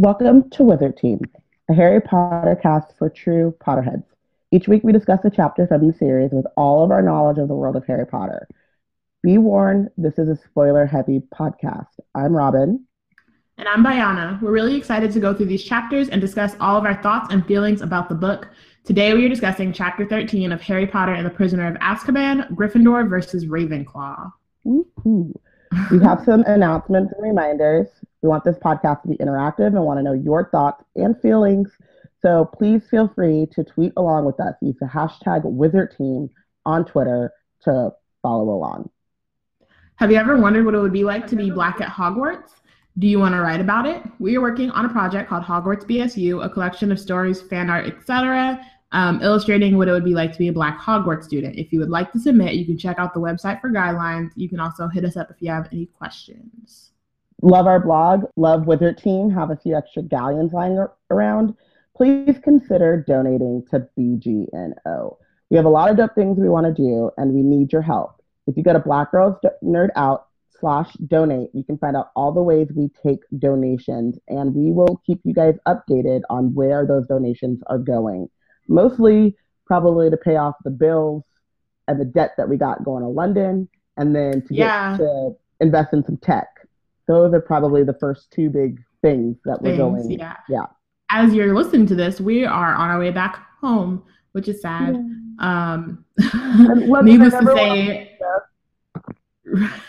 Welcome to Wizard Team, a Harry Potter cast for true Potterheads. Each week we discuss a chapter from the series with all of our knowledge of the world of Harry Potter. Be warned, this is a spoiler heavy podcast. I'm Robin. And I'm Bayana. We're really excited to go through these chapters and discuss all of our thoughts and feelings about the book. Today we are discussing chapter 13 of Harry Potter and the Prisoner of Azkaban, Gryffindor versus Ravenclaw. Woo-hoo. We have some announcements and reminders. We want this podcast to be interactive and want to know your thoughts and feelings. So please feel free to tweet along with us. Use the hashtag Wizard Team on Twitter to follow along. Have you ever wondered what it would be like to be black at Hogwarts? Do you want to write about it? We are working on a project called Hogwarts BSU, a collection of stories, fan art, etc., um, illustrating what it would be like to be a Black Hogwarts student. If you would like to submit, you can check out the website for guidelines. You can also hit us up if you have any questions. Love our blog, love Wizard Team, have a few extra galleons lying around. Please consider donating to BGNO. We have a lot of dope things we want to do, and we need your help. If you go to Black Girls Nerd Out slash donate, you can find out all the ways we take donations, and we will keep you guys updated on where those donations are going mostly probably to pay off the bills and the debt that we got going to London, and then to yeah. get to invest in some tech. Those are probably the first two big things that we're going. yeah. Yeah. As you're listening to this, we are on our way back home, which is sad. Um, needless to say,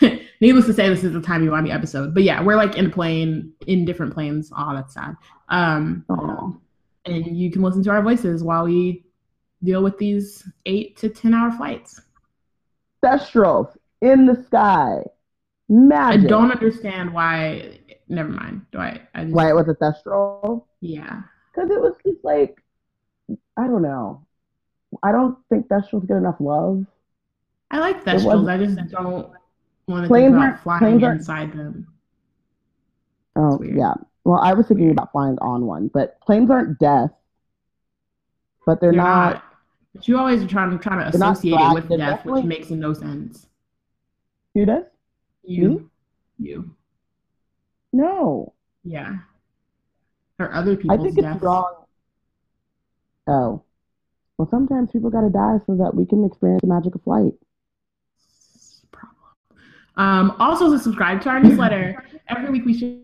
needless to say, this is the time you want the episode. But yeah, we're like in a plane, in different planes. Oh, that's sad. Um, Aw. And you can listen to our voices while we deal with these eight to ten hour flights. Thestrals in the sky. Magic. I don't understand why. Never mind. Do I? I just, Why it was a Thestral? Yeah. Because it was just like, I don't know. I don't think Thestrals get enough love. I like Thestrals. I just don't want to think about flying inside them. Oh, yeah. Well, I was thinking about flying on one, but planes aren't death. But they're, They're not, not. But you always are trying to trying to associate it with they're death, which makes no sense. Who does? You, you, No. yeah. Or other I people's think it's deaths. wrong. Oh. Well, sometimes people got to die so that we can experience the magic of flight. problem. Um, also, to subscribe to our newsletter. Every week we share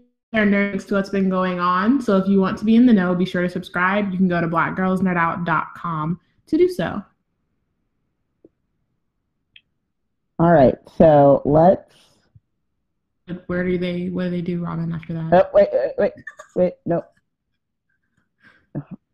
nerds to what's been going on. So if you want to be in the know, be sure to subscribe. You can go to blackgirlsnerdout.com to do so. All right. So let's. Where do they what do they do, Robin, after that? Oh, wait, wait, wait, wait. No.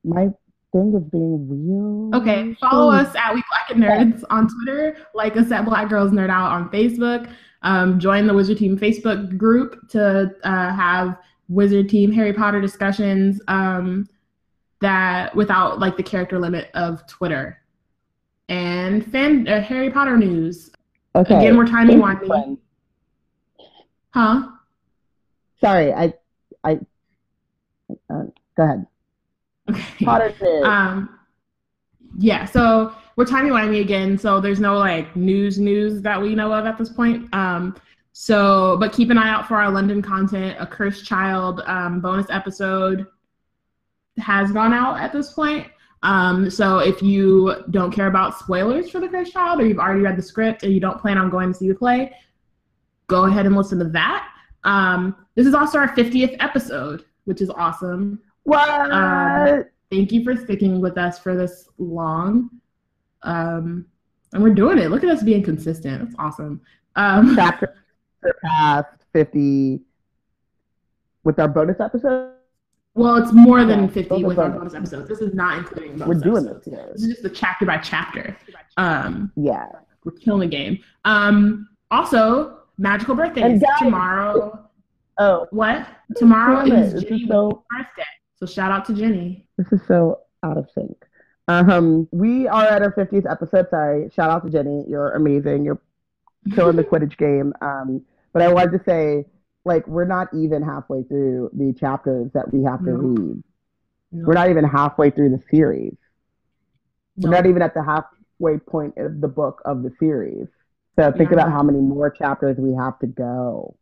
My thing is being real. Okay, follow us at We Black and Nerds on Twitter. Like us at Black Girls Nerd Out on Facebook. Um, join the Wizard Team Facebook group to uh, have Wizard Team Harry Potter discussions um, that without like the character limit of Twitter. And fan uh, Harry Potter news. Okay. Again, we're timey wimey. Huh? Sorry, I, I. Uh, go ahead. Okay. Potter news. Um, yeah, so we're timey wimey again. So there's no like news news that we know of at this point. Um, so but keep an eye out for our London content. A cursed child um, bonus episode has gone out at this point. Um, so if you don't care about spoilers for the cursed child, or you've already read the script and you don't plan on going to see the play, go ahead and listen to that. Um, this is also our 50th episode, which is awesome. what? um, thank you for sticking with us for this long. Um, and we're doing it. Look at us being consistent. That's awesome. Um, chapter surpassed 50 with our bonus episode. well, it's more than Yeah, 50 those are with our bonus. episodes. This is not including bonus We're doing episodes. this here. This is just the chapter by chapter. Um, Yeah. we're killing the game. Um, also, magical birthdays And tomorrow. Oh, What? Tomorrow is Ginny's so birthday. So shout out to Ginny. this is so out of sync. Um, we are at our 50th episode. Sorry. Shout out to Ginny. You're amazing. You're killing the Quidditch game. Um, but I wanted to say, like, we're not even halfway through the chapters that we have to read. We're not even halfway through the series. We're not even at the halfway point of the book of the series. So think Yeah. about how many more chapters we have to go.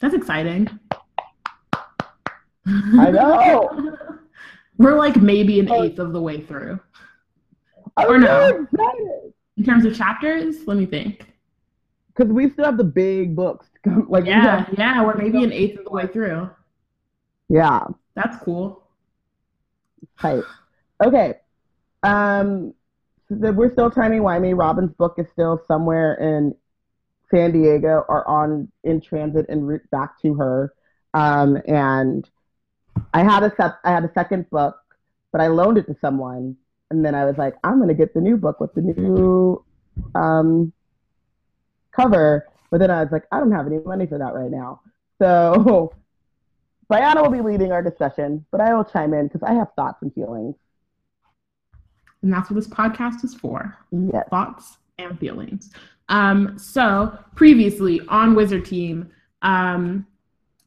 That's exciting. I know. We're like maybe an eighth of the way through. I'm Or no. so. In terms of chapters, let me think. Because we still have the big books to come. Like, Yeah, yeah, we're maybe an eighth of the way through. yeah. That's cool. Tight. Okay. Um, so we're still timey wimey. Robin's book is still somewhere in San Diego or on in transit en route back to her. Um, and I had a sep- I had a second book, but I loaned it to someone, and then I was like, I'm gonna get the new book with the new um, cover. But then I was like, I don't have any money for that right now. So Brianna will be leading our discussion, but I will chime in because I have thoughts and feelings. And that's what this podcast is for. Yes. thoughts and feelings. Um, so previously on Wizard Team, um,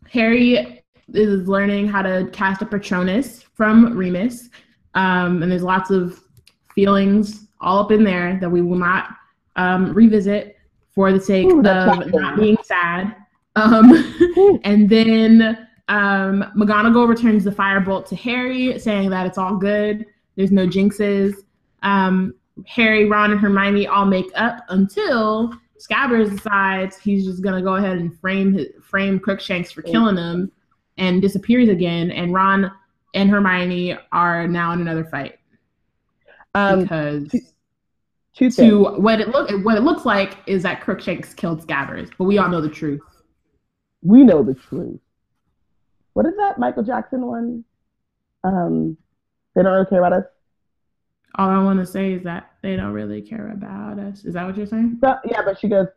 Harry is learning how to cast a Patronus from Remus, um, and there's lots of feelings all up in there that we will not um, revisit for the sake Ooh, of chapter. not being sad. Um, and then um, McGonagall returns the firebolt to Harry, saying that it's all good. There's no jinxes. Um, Harry, Ron, and Hermione all make up until Scabbers decides he's just gonna go ahead and frame his, frame Crookshanks for killing him, and disappears again. And Ron and Hermione are now in another fight Um, because two things. to what it look what it looks like is that Crookshanks killed Scabbers, but we all know the truth. We know the truth. What is that Michael Jackson one? Um, they don't really care about us. All I want to say is that they don't really care about us. Is that what you're saying? So, yeah, but she goes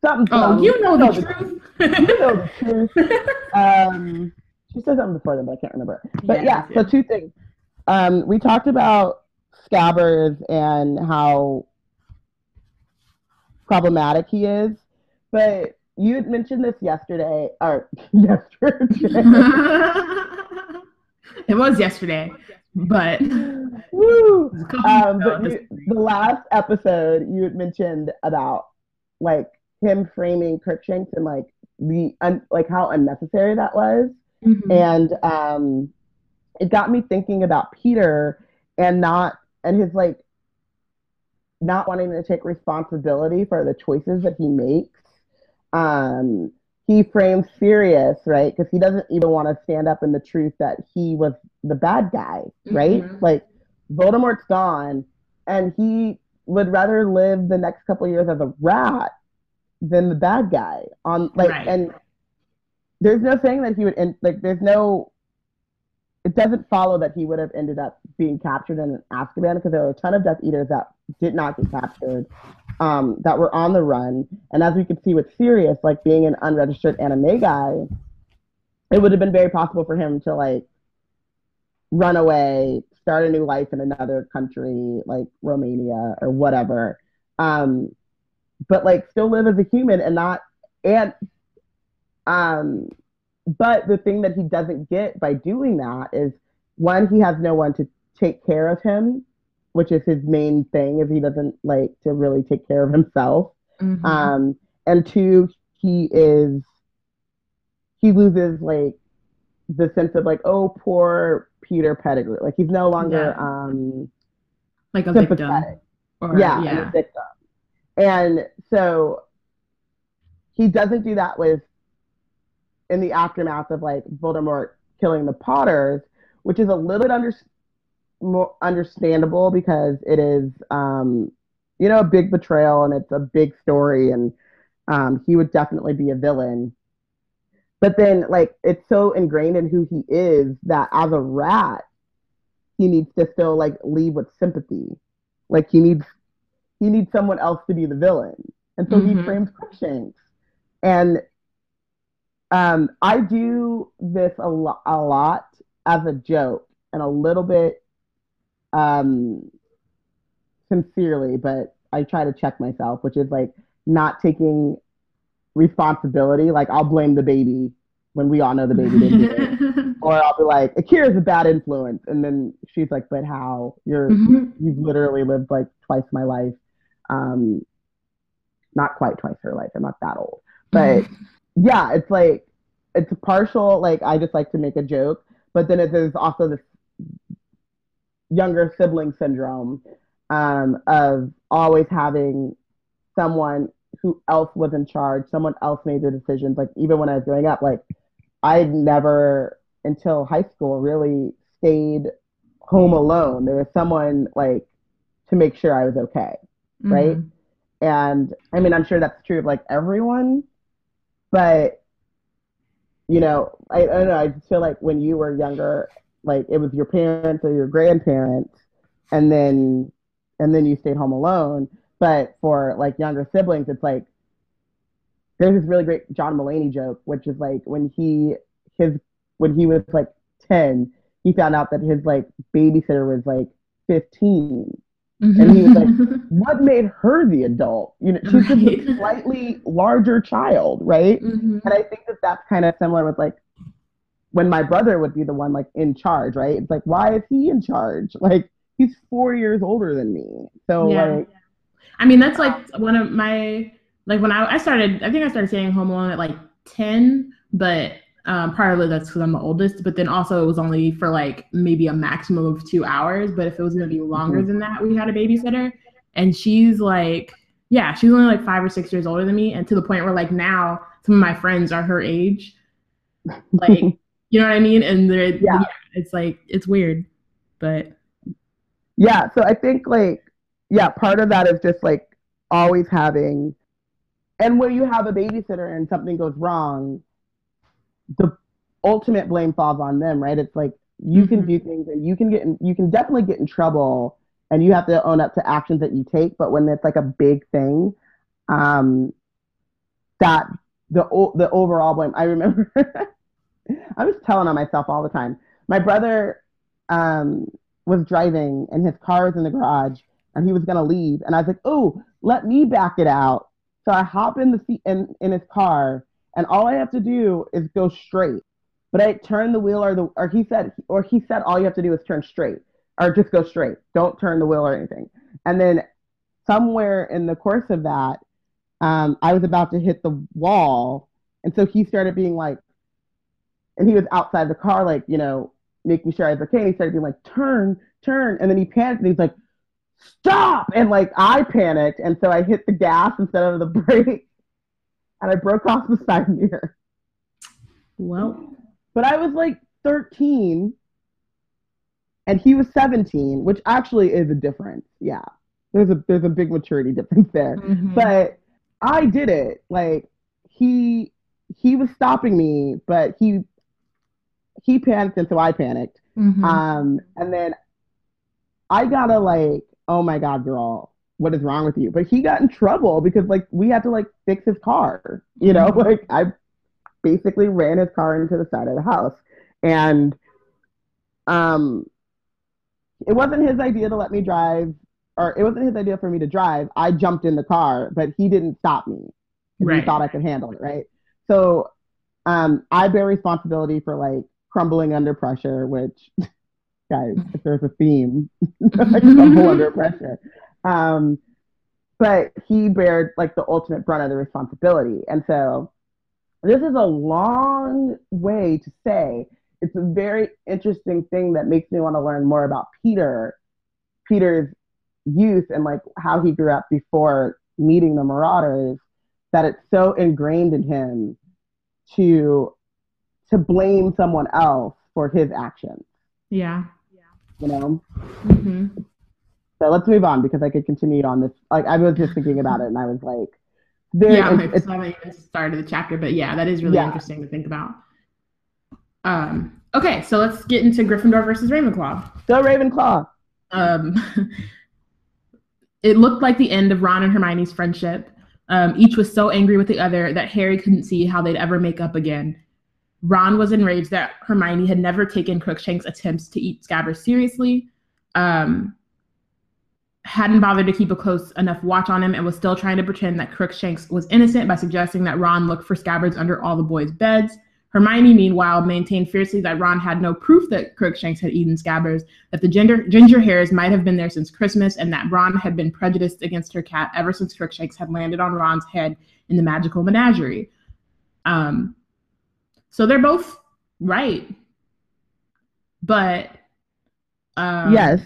something. Oh, you know the truth. You truth. You know the truth. Um, she said something before then, but I can't remember. But yeah, Yeah, so two things. Um, we talked about Scabbers and how problematic he is, but you had mentioned this yesterday, or yesterday. it was yesterday, but Woo! Um, but you, the last episode you had mentioned about like him framing Crookshanks and like the un, like how unnecessary that was, Mhm. and um, it got me thinking about Peter and not and his like not wanting to take responsibility for the choices that he makes. Um, he frames Sirius right because he doesn't even want to stand up in the truth that he was the bad guy, right? Mhm. Like Voldemort's gone, and he would rather live the next couple years as a rat than the bad guy. On like, Right. and there's no saying that he would end. Like, there's no. It doesn't follow that he would have ended up being captured in an Azkaban because there were a ton of Death Eaters that did not get captured, um, that were on the run. And as we could see with Sirius, like being an unregistered Animagus, it would have been very possible for him to like run away, start a new life in another country, like Romania or whatever. Um, but like still live as a human and not and um but the thing that he doesn't get by doing that is one, he has no one to take care of him, which is his main thing, is he doesn't like to really take care of himself. Mhm. Um, and two, he is he loses like the sense of like, oh, poor Peter Pettigrew. Like he's no longer Yeah. um like a victim. Or, yeah, yeah. a victim. And so he doesn't do that with in the aftermath of like Voldemort killing the Potters, which is a little bit under, more understandable because it is um, you know a big betrayal and it's a big story and um, he would definitely be a villain. But then like it's so ingrained in who he is that as a rat, he needs to still like leave with sympathy. Like he needs he needs someone else to be the villain. And so he Mhm. frames Crookshanks. And um, I do this a, lo- a lot as a joke and a little bit um, sincerely, but I try to check myself, which is like not taking responsibility. Like I'll blame the baby when we all know the baby didn't do it. Or I'll be like, Akira's a bad influence. And then she's like, but how? You're Mhm. you've literally lived like twice my life. Um, not quite twice her life. I'm not that old, but yeah, it's like it's partial like I just like to make a joke, but then it, there's also this younger sibling syndrome um, of always having someone who else was in charge, someone else made the decisions. Like even when I was growing up, like I never until high school really stayed home alone. There was someone like to make sure I was okay, mm-hmm. right? And I mean, I'm sure that's true of like everyone, but you know, I, I don't know. I just feel like when you were younger, like it was your parents or your grandparents, and then and then you stayed home alone. But for like younger siblings, it's like there's this really great John Mulaney joke, which is like when he his when he was like ten, he found out that his like babysitter was like fifteen. Mm-hmm. And he was like, "What made her the adult? You know, she's right. just a slightly larger child, right?" Mm-hmm. And I think that that's kind of similar with like when my brother would be the one like in charge, right? It's like, why is he in charge? Like he's four years older than me. So yeah. like I mean that's like one of my like when I, I started I think I started staying home alone at like ten, but um, partly that's because I'm the oldest, but then also it was only for like maybe a maximum of two hours. But if it was gonna be longer mm-hmm. than that, we had a babysitter, and she's like, yeah, she's only like five or six years older than me, and to the point where like now some of my friends are her age, like you know what I mean, and they're yeah. yeah, it's like it's weird, but yeah. So I think like yeah, part of that is just like always having, and when you have a babysitter and something goes wrong the ultimate blame falls on them, right? It's like you can mm-hmm. do things and you can get in, you can definitely get in trouble and you have to own up to actions that you take, but when it's like a big thing, um, that the the overall blame. I remember I was telling on myself all the time. My brother um, was driving and his car was in the garage and he was gonna leave, and I was like, "Oh, let me back it out." So I hop in the seat in, in his car and all I have to do is go straight. But I turn the wheel or the or he said or he said all you have to do is turn straight or just go straight. Don't turn the wheel or anything. And then somewhere in the course of that, um, I was about to hit the wall, and so he started being like, and he was outside the car, like you know, making sure I was okay. And he started being like, turn, turn, and then he panicked. And he's like, stop, and like I panicked, and so I hit the gas instead of the brake and I broke off the side mirror. Well, but I was like 13 and he was 17, which actually is a difference. Yeah. There's a there's a big maturity difference there. Mm-hmm. But I did it. Like he he was stopping me, but he he panicked and so I panicked. Mm-hmm. Um and then I gotta like, oh my god, girl, what is wrong with you? But he got in trouble because like we had to like fix his car. You know, mm-hmm. like I basically ran his car into the side of the house. And um it wasn't his idea to let me drive or it wasn't his idea for me to drive. I jumped in the car, but he didn't stop me. Right. He thought I could handle it, right? So um I bear responsibility for like crumbling under pressure, which guys, if there's a theme, I crumble under pressure. Um, but he bared like the ultimate brunt of the responsibility. And so this is a long way to say it's a very interesting thing that makes me want to learn more about Peter, Peter's youth and like how he grew up before meeting the Marauders, that it's so ingrained in him to to blame someone else for his actions. Yeah. Yeah. You know? Mm-hmm. So let's move on because I could continue on this. Like I was just thinking about it and I was like, yeah, it's, it's, not even started the chapter, but yeah, that is really yeah. interesting to think about. Um, okay, so let's get into Gryffindor versus Ravenclaw. Go Ravenclaw. Um, it looked like the end of Ron and Hermione's friendship. Um, each was so angry with the other that Harry couldn't see how they'd ever make up again. Ron was enraged that Hermione had never taken Crookshank's attempts to eat Scabbers seriously. Um, hadn't bothered to keep a close enough watch on him and was still trying to pretend that Crookshanks was innocent by suggesting that Ron look for Scabbers under all the boys' beds. Hermione, meanwhile, maintained fiercely that Ron had no proof that Crookshanks had eaten Scabbers, that the ginger, ginger hairs might have been there since Christmas, and that Ron had been prejudiced against her cat ever since Crookshanks had landed on Ron's head in the magical menagerie. Um, So they're both right. But um, yes.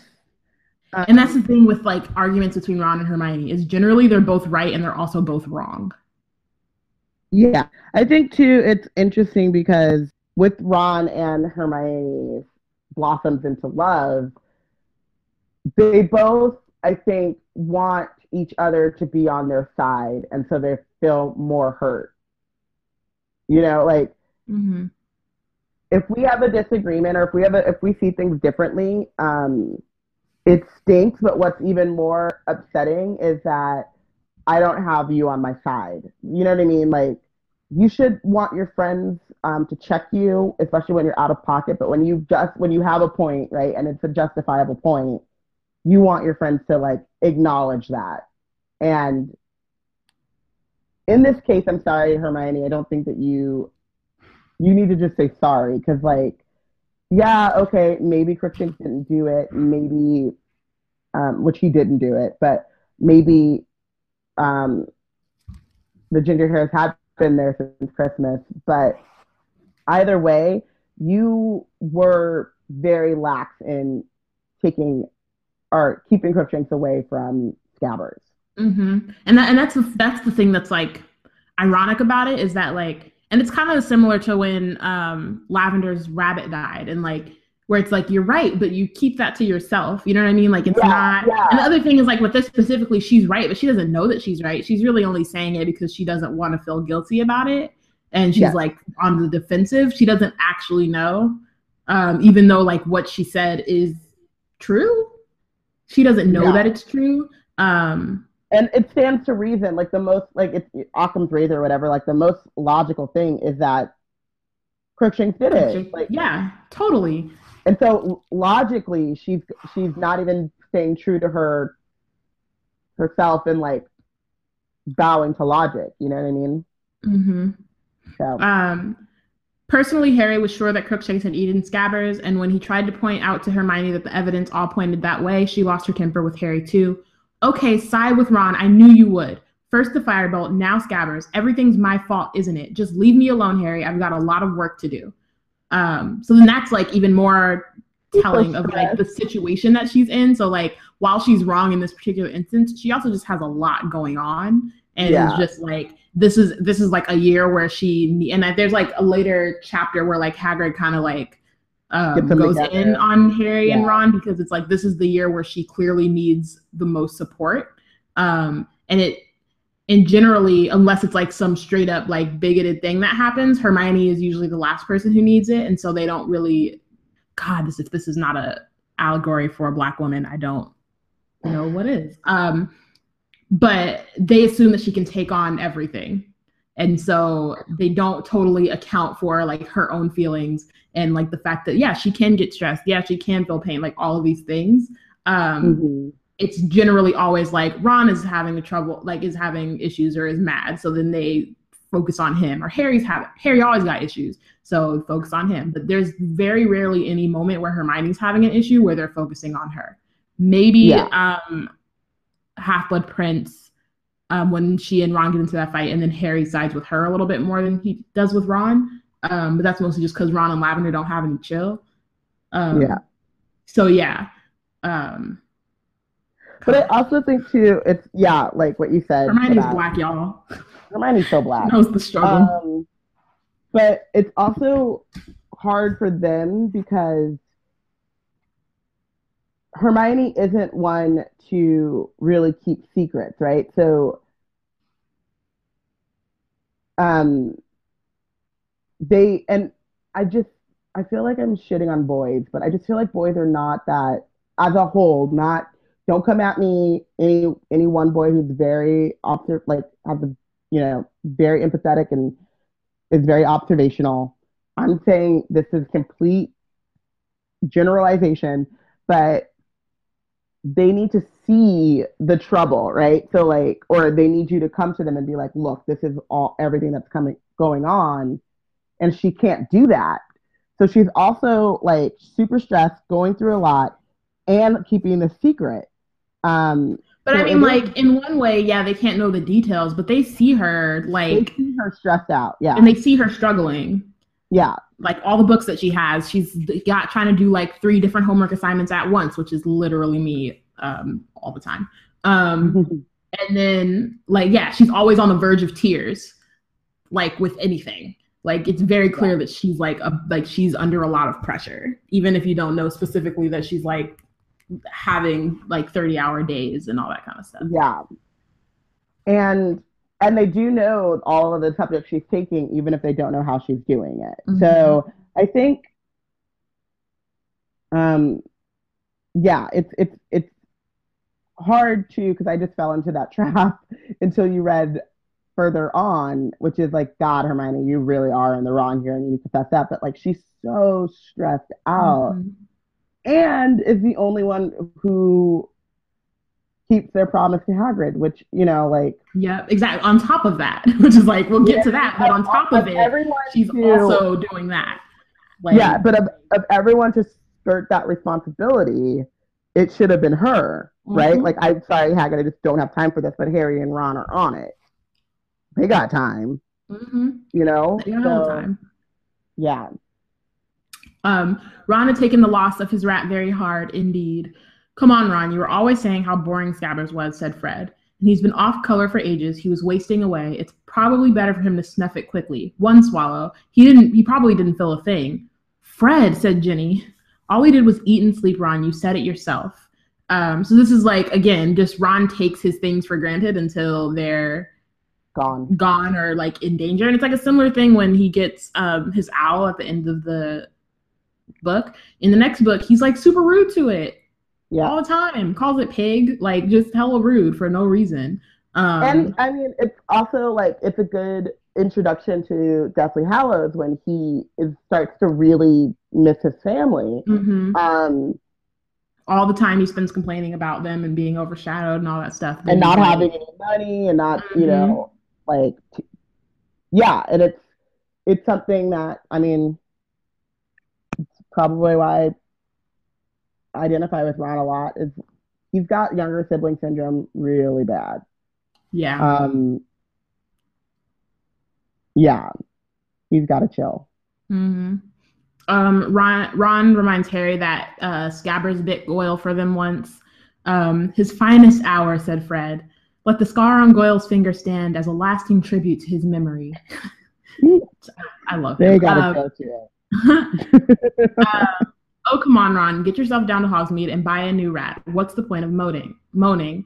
Um, and that's the thing with like arguments between Ron and Hermione is generally they're both right and they're also both wrong. Yeah, I think too it's interesting because with Ron and Hermione blossoms into love, they both I think want each other to be on their side and so they feel more hurt. You know, like mm-hmm. if we have a disagreement or if we have a, if we see things differently, um, it stinks. But what's even more upsetting is that I don't have you on my side. You know what I mean? Like you should want your friends um, to check you, especially when you're out of pocket. But when you just when you have a point, right, and it's a justifiable point, you want your friends to like acknowledge that. And in this case, I'm sorry, Hermione. I don't think that you you need to just say sorry because like yeah, okay, maybe Crookshanks didn't do it, maybe, um, which he didn't do it, but maybe um, the ginger hairs have been there since Christmas. But either way, you were very lax in taking or keeping Crookshanks away from Scabbers. Mm-hmm. And that, and that's the, that's the thing that's like ironic about it is that like and it's kind of similar to when um, Lavender's rabbit died, and like where it's like you're right, but you keep that to yourself. You know what I mean? Like it's yeah, not. Yeah. And the other thing is like with this specifically, she's right, but she doesn't know that she's right. She's really only saying it because she doesn't want to feel guilty about it, and she's yeah. like on the defensive. She doesn't actually know, um, even though like what she said is true. She doesn't know that it's true. Um, and it stands to reason. Like the most, like it's Occam's razor or whatever. Like the most logical thing is that Crookshanks did it. Like yeah, totally. And so logically, she's she's not even staying true to her herself and like bowing to logic. You know what I mean? Mm-hmm. So. Um. Personally, Harry was sure that Crookshanks had eaten Scabbers, and when he tried to point out to Hermione that the evidence all pointed that way, she lost her temper with Harry too. Okay, side with Ron. I knew you would. First the firebolt, now Scabbers. Everything's my fault, isn't it? Just leave me alone, Harry. I've got a lot of work to do. Um, so then that's like even more telling of like the situation that she's in. So like while she's wrong in this particular instance, she also just has a lot going on, and yeah. it's just like this is this is like a year where she and there's like a later chapter where like Hagrid kind of like um, goes together. in on Harry yeah. and Ron because it's like this is the year where she clearly needs the most support. Um, and it and generally, unless it's like some straight up like bigoted thing that happens, Hermione is usually the last person who needs it, and so they don't really. God, this if this is not a allegory for a black woman, I don't know what is. Um, but they assume that she can take on everything and so they don't totally account for like her own feelings and like the fact that yeah she can get stressed yeah she can feel pain like all of these things um mm-hmm. it's generally always like ron is having a trouble like is having issues or is mad so then they focus on him or harry's having harry always got issues so focus on him but there's very rarely any moment where hermione's having an issue where they're focusing on her maybe yeah. um half-blood prince um, when she and Ron get into that fight, and then Harry sides with her a little bit more than he does with Ron. Um, but that's mostly just because Ron and Lavender don't have any chill. Um, yeah. So yeah. Um, but I also think too, it's yeah, like what you said. Hermione's black, y'all. Hermione's so black. Knows the struggle. Um, but it's also hard for them because Hermione isn't one to really keep secrets, right? So um they and I just I feel like I'm shitting on boys, but I just feel like boys are not that as a whole, not don't come at me any any one boy who's very obser- like has a you know very empathetic and is very observational. I'm saying this is complete generalization, but they need to see the trouble, right? So like, or they need you to come to them and be like, look, this is all everything that's coming going on, and she can't do that. So she's also like super stressed, going through a lot, and keeping a secret. Um, but so I mean, like in one way, yeah, they can't know the details, but they see her like they see her stressed out, yeah, and they see her struggling. Yeah. Like all the books that she has, she's got trying to do like three different homework assignments at once, which is literally me um, all the time. Um, and then like yeah, she's always on the verge of tears, like with anything. Like it's very clear yeah. that she's like a like she's under a lot of pressure, even if you don't know specifically that she's like having like 30 hour days and all that kind of stuff. Yeah. And and they do know all of the subjects she's taking, even if they don't know how she's doing it. Mm-hmm. So I think, um, yeah, it's it's it's hard to because I just fell into that trap until you read further on, which is like, God, Hermione, you really are in the wrong here, and you need to fess that. But like, she's so stressed out, mm-hmm. and is the only one who keeps their promise to Hagrid, which you know, like yeah, exactly. On top of that, which is like we'll get yeah, to that, but on top of, of it, she's to, also doing that. Like, yeah, but of, of everyone to skirt that responsibility, it should have been her, mm-hmm. right? Like I'm sorry, Hagrid, I just don't have time for this, but Harry and Ron are on it. They got time, mm-hmm. you know. They got so, time. Yeah. Um, Ron had taken the loss of his rat very hard indeed. Come on, Ron, you were always saying how boring Scabbers was, said Fred. And he's been off color for ages. He was wasting away. It's probably better for him to snuff it quickly. One swallow. He didn't he probably didn't feel a thing. Fred, said Ginny. All he did was eat and sleep, Ron. You said it yourself. Um, so this is like again, just Ron takes his things for granted until they're gone gone or like in danger. And it's like a similar thing when he gets um his owl at the end of the book. In the next book, he's like super rude to it yeah. all the time. Calls it pig, like just hella rude for no reason. Um, and I mean, it's also like it's a good introduction to Deathly Hallows when he is, starts to really miss his family. Mm-hmm. Um, all the time he spends complaining about them and being overshadowed and all that stuff, and not having any money and not, mm-hmm. you know, like, yeah, and it's it's something that I mean, it's probably why i identify with Ron a lot is he's got younger sibling syndrome really bad. Yeah. Um. Yeah, he's got to chill. hmm Um. Ron Ron reminds Harry that uh, Scabbers bit Goyle for them once. Um. His finest hour, said Fred. Let the scar on Goyle's finger stand as a lasting tribute to his memory. I love him. They gotta um, go uh, Oh, come on, Ron, get yourself down to Hogsmeade and buy a new rat. What's the point of moaning? Moaning.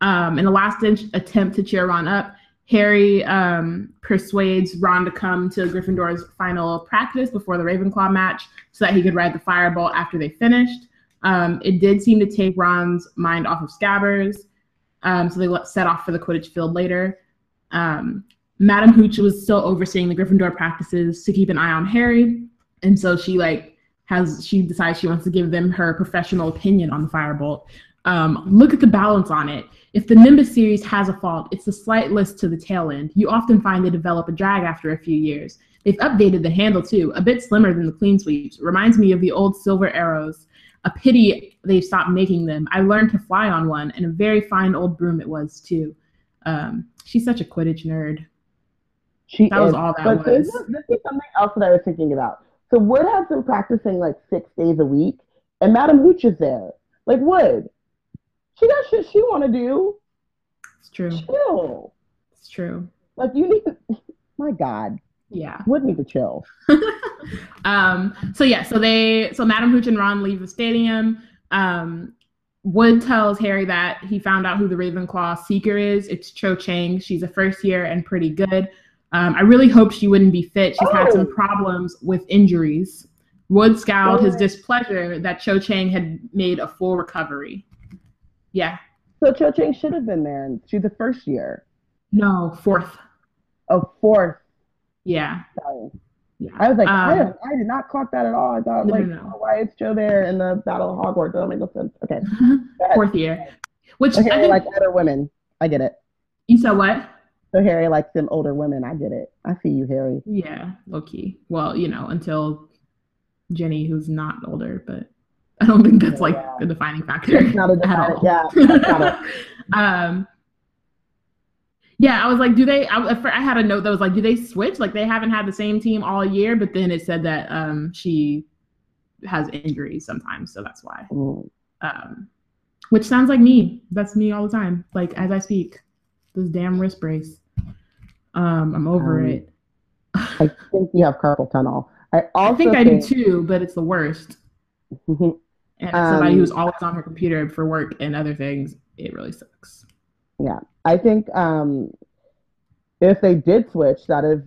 Um, in the last inch attempt to cheer Ron up, Harry um, persuades Ron to come to Gryffindor's final practice before the Ravenclaw match so that he could ride the firebolt after they finished. Um, it did seem to take Ron's mind off of Scabbers, um, so they set off for the Quidditch field later. Um, Madam Hooch was still overseeing the Gryffindor practices to keep an eye on Harry, and so she like has she decides she wants to give them her professional opinion on the firebolt. Um, look at the balance on it. If the Nimbus series has a fault, it's the slight list to the tail end. You often find they develop a drag after a few years. They've updated the handle too, a bit slimmer than the clean sweeps. Reminds me of the old silver arrows. A pity they've stopped making them. I learned to fly on one, and a very fine old broom it was too. Um, she's such a Quidditch nerd. She that is. was all that but was. This is, this is something else that I was thinking about. So Wood has been practicing like six days a week, and Madam Hooch is there. Like Wood, she got shit she want to do. It's true. Chill. It's true. Like you need to. My God. Yeah. Wood need to chill. um. So yeah. So they. So Madam Hooch and Ron leave the stadium. Um. Wood tells Harry that he found out who the Ravenclaw seeker is. It's Cho Chang. She's a first year and pretty good. Um, I really hope she wouldn't be fit. She's oh. had some oh. problems with injuries. Wood scowled his displeasure that Cho Chang had made a full recovery. Yeah. So Cho Chang should have been there. She's the first year. No, fourth. Oh, fourth. Yeah. Sorry. Yeah. I was like, um, I, I, did not clock that at all. I thought, no, like, no, no. Oh, why is Cho there in the Battle of Hogwarts? That make no sense. Okay. Fourth year. Which okay, I think, like other women. I get it. You said what? So Harry likes them older women. I get it. I see you, Harry. Yeah, okay. Well, you know, until Ginny, who's not older, but I don't think that's like yeah. a defining factor. It's not a defining, yeah. um, Yeah, I was like, do they? I, I had a note that was like, do they switch? Like they haven't had the same team all year, but then it said that um, she has injuries sometimes, so that's why. Mm. Um, which sounds like me. That's me all the time. Like as I speak, this damn wrist brace. Um, I'm over um, it. I think you have carpal tunnel. I also I think, think I do too, but it's the worst. and somebody who's um, always on her computer for work and other things, it really sucks. Yeah, I think um, if they did switch, that is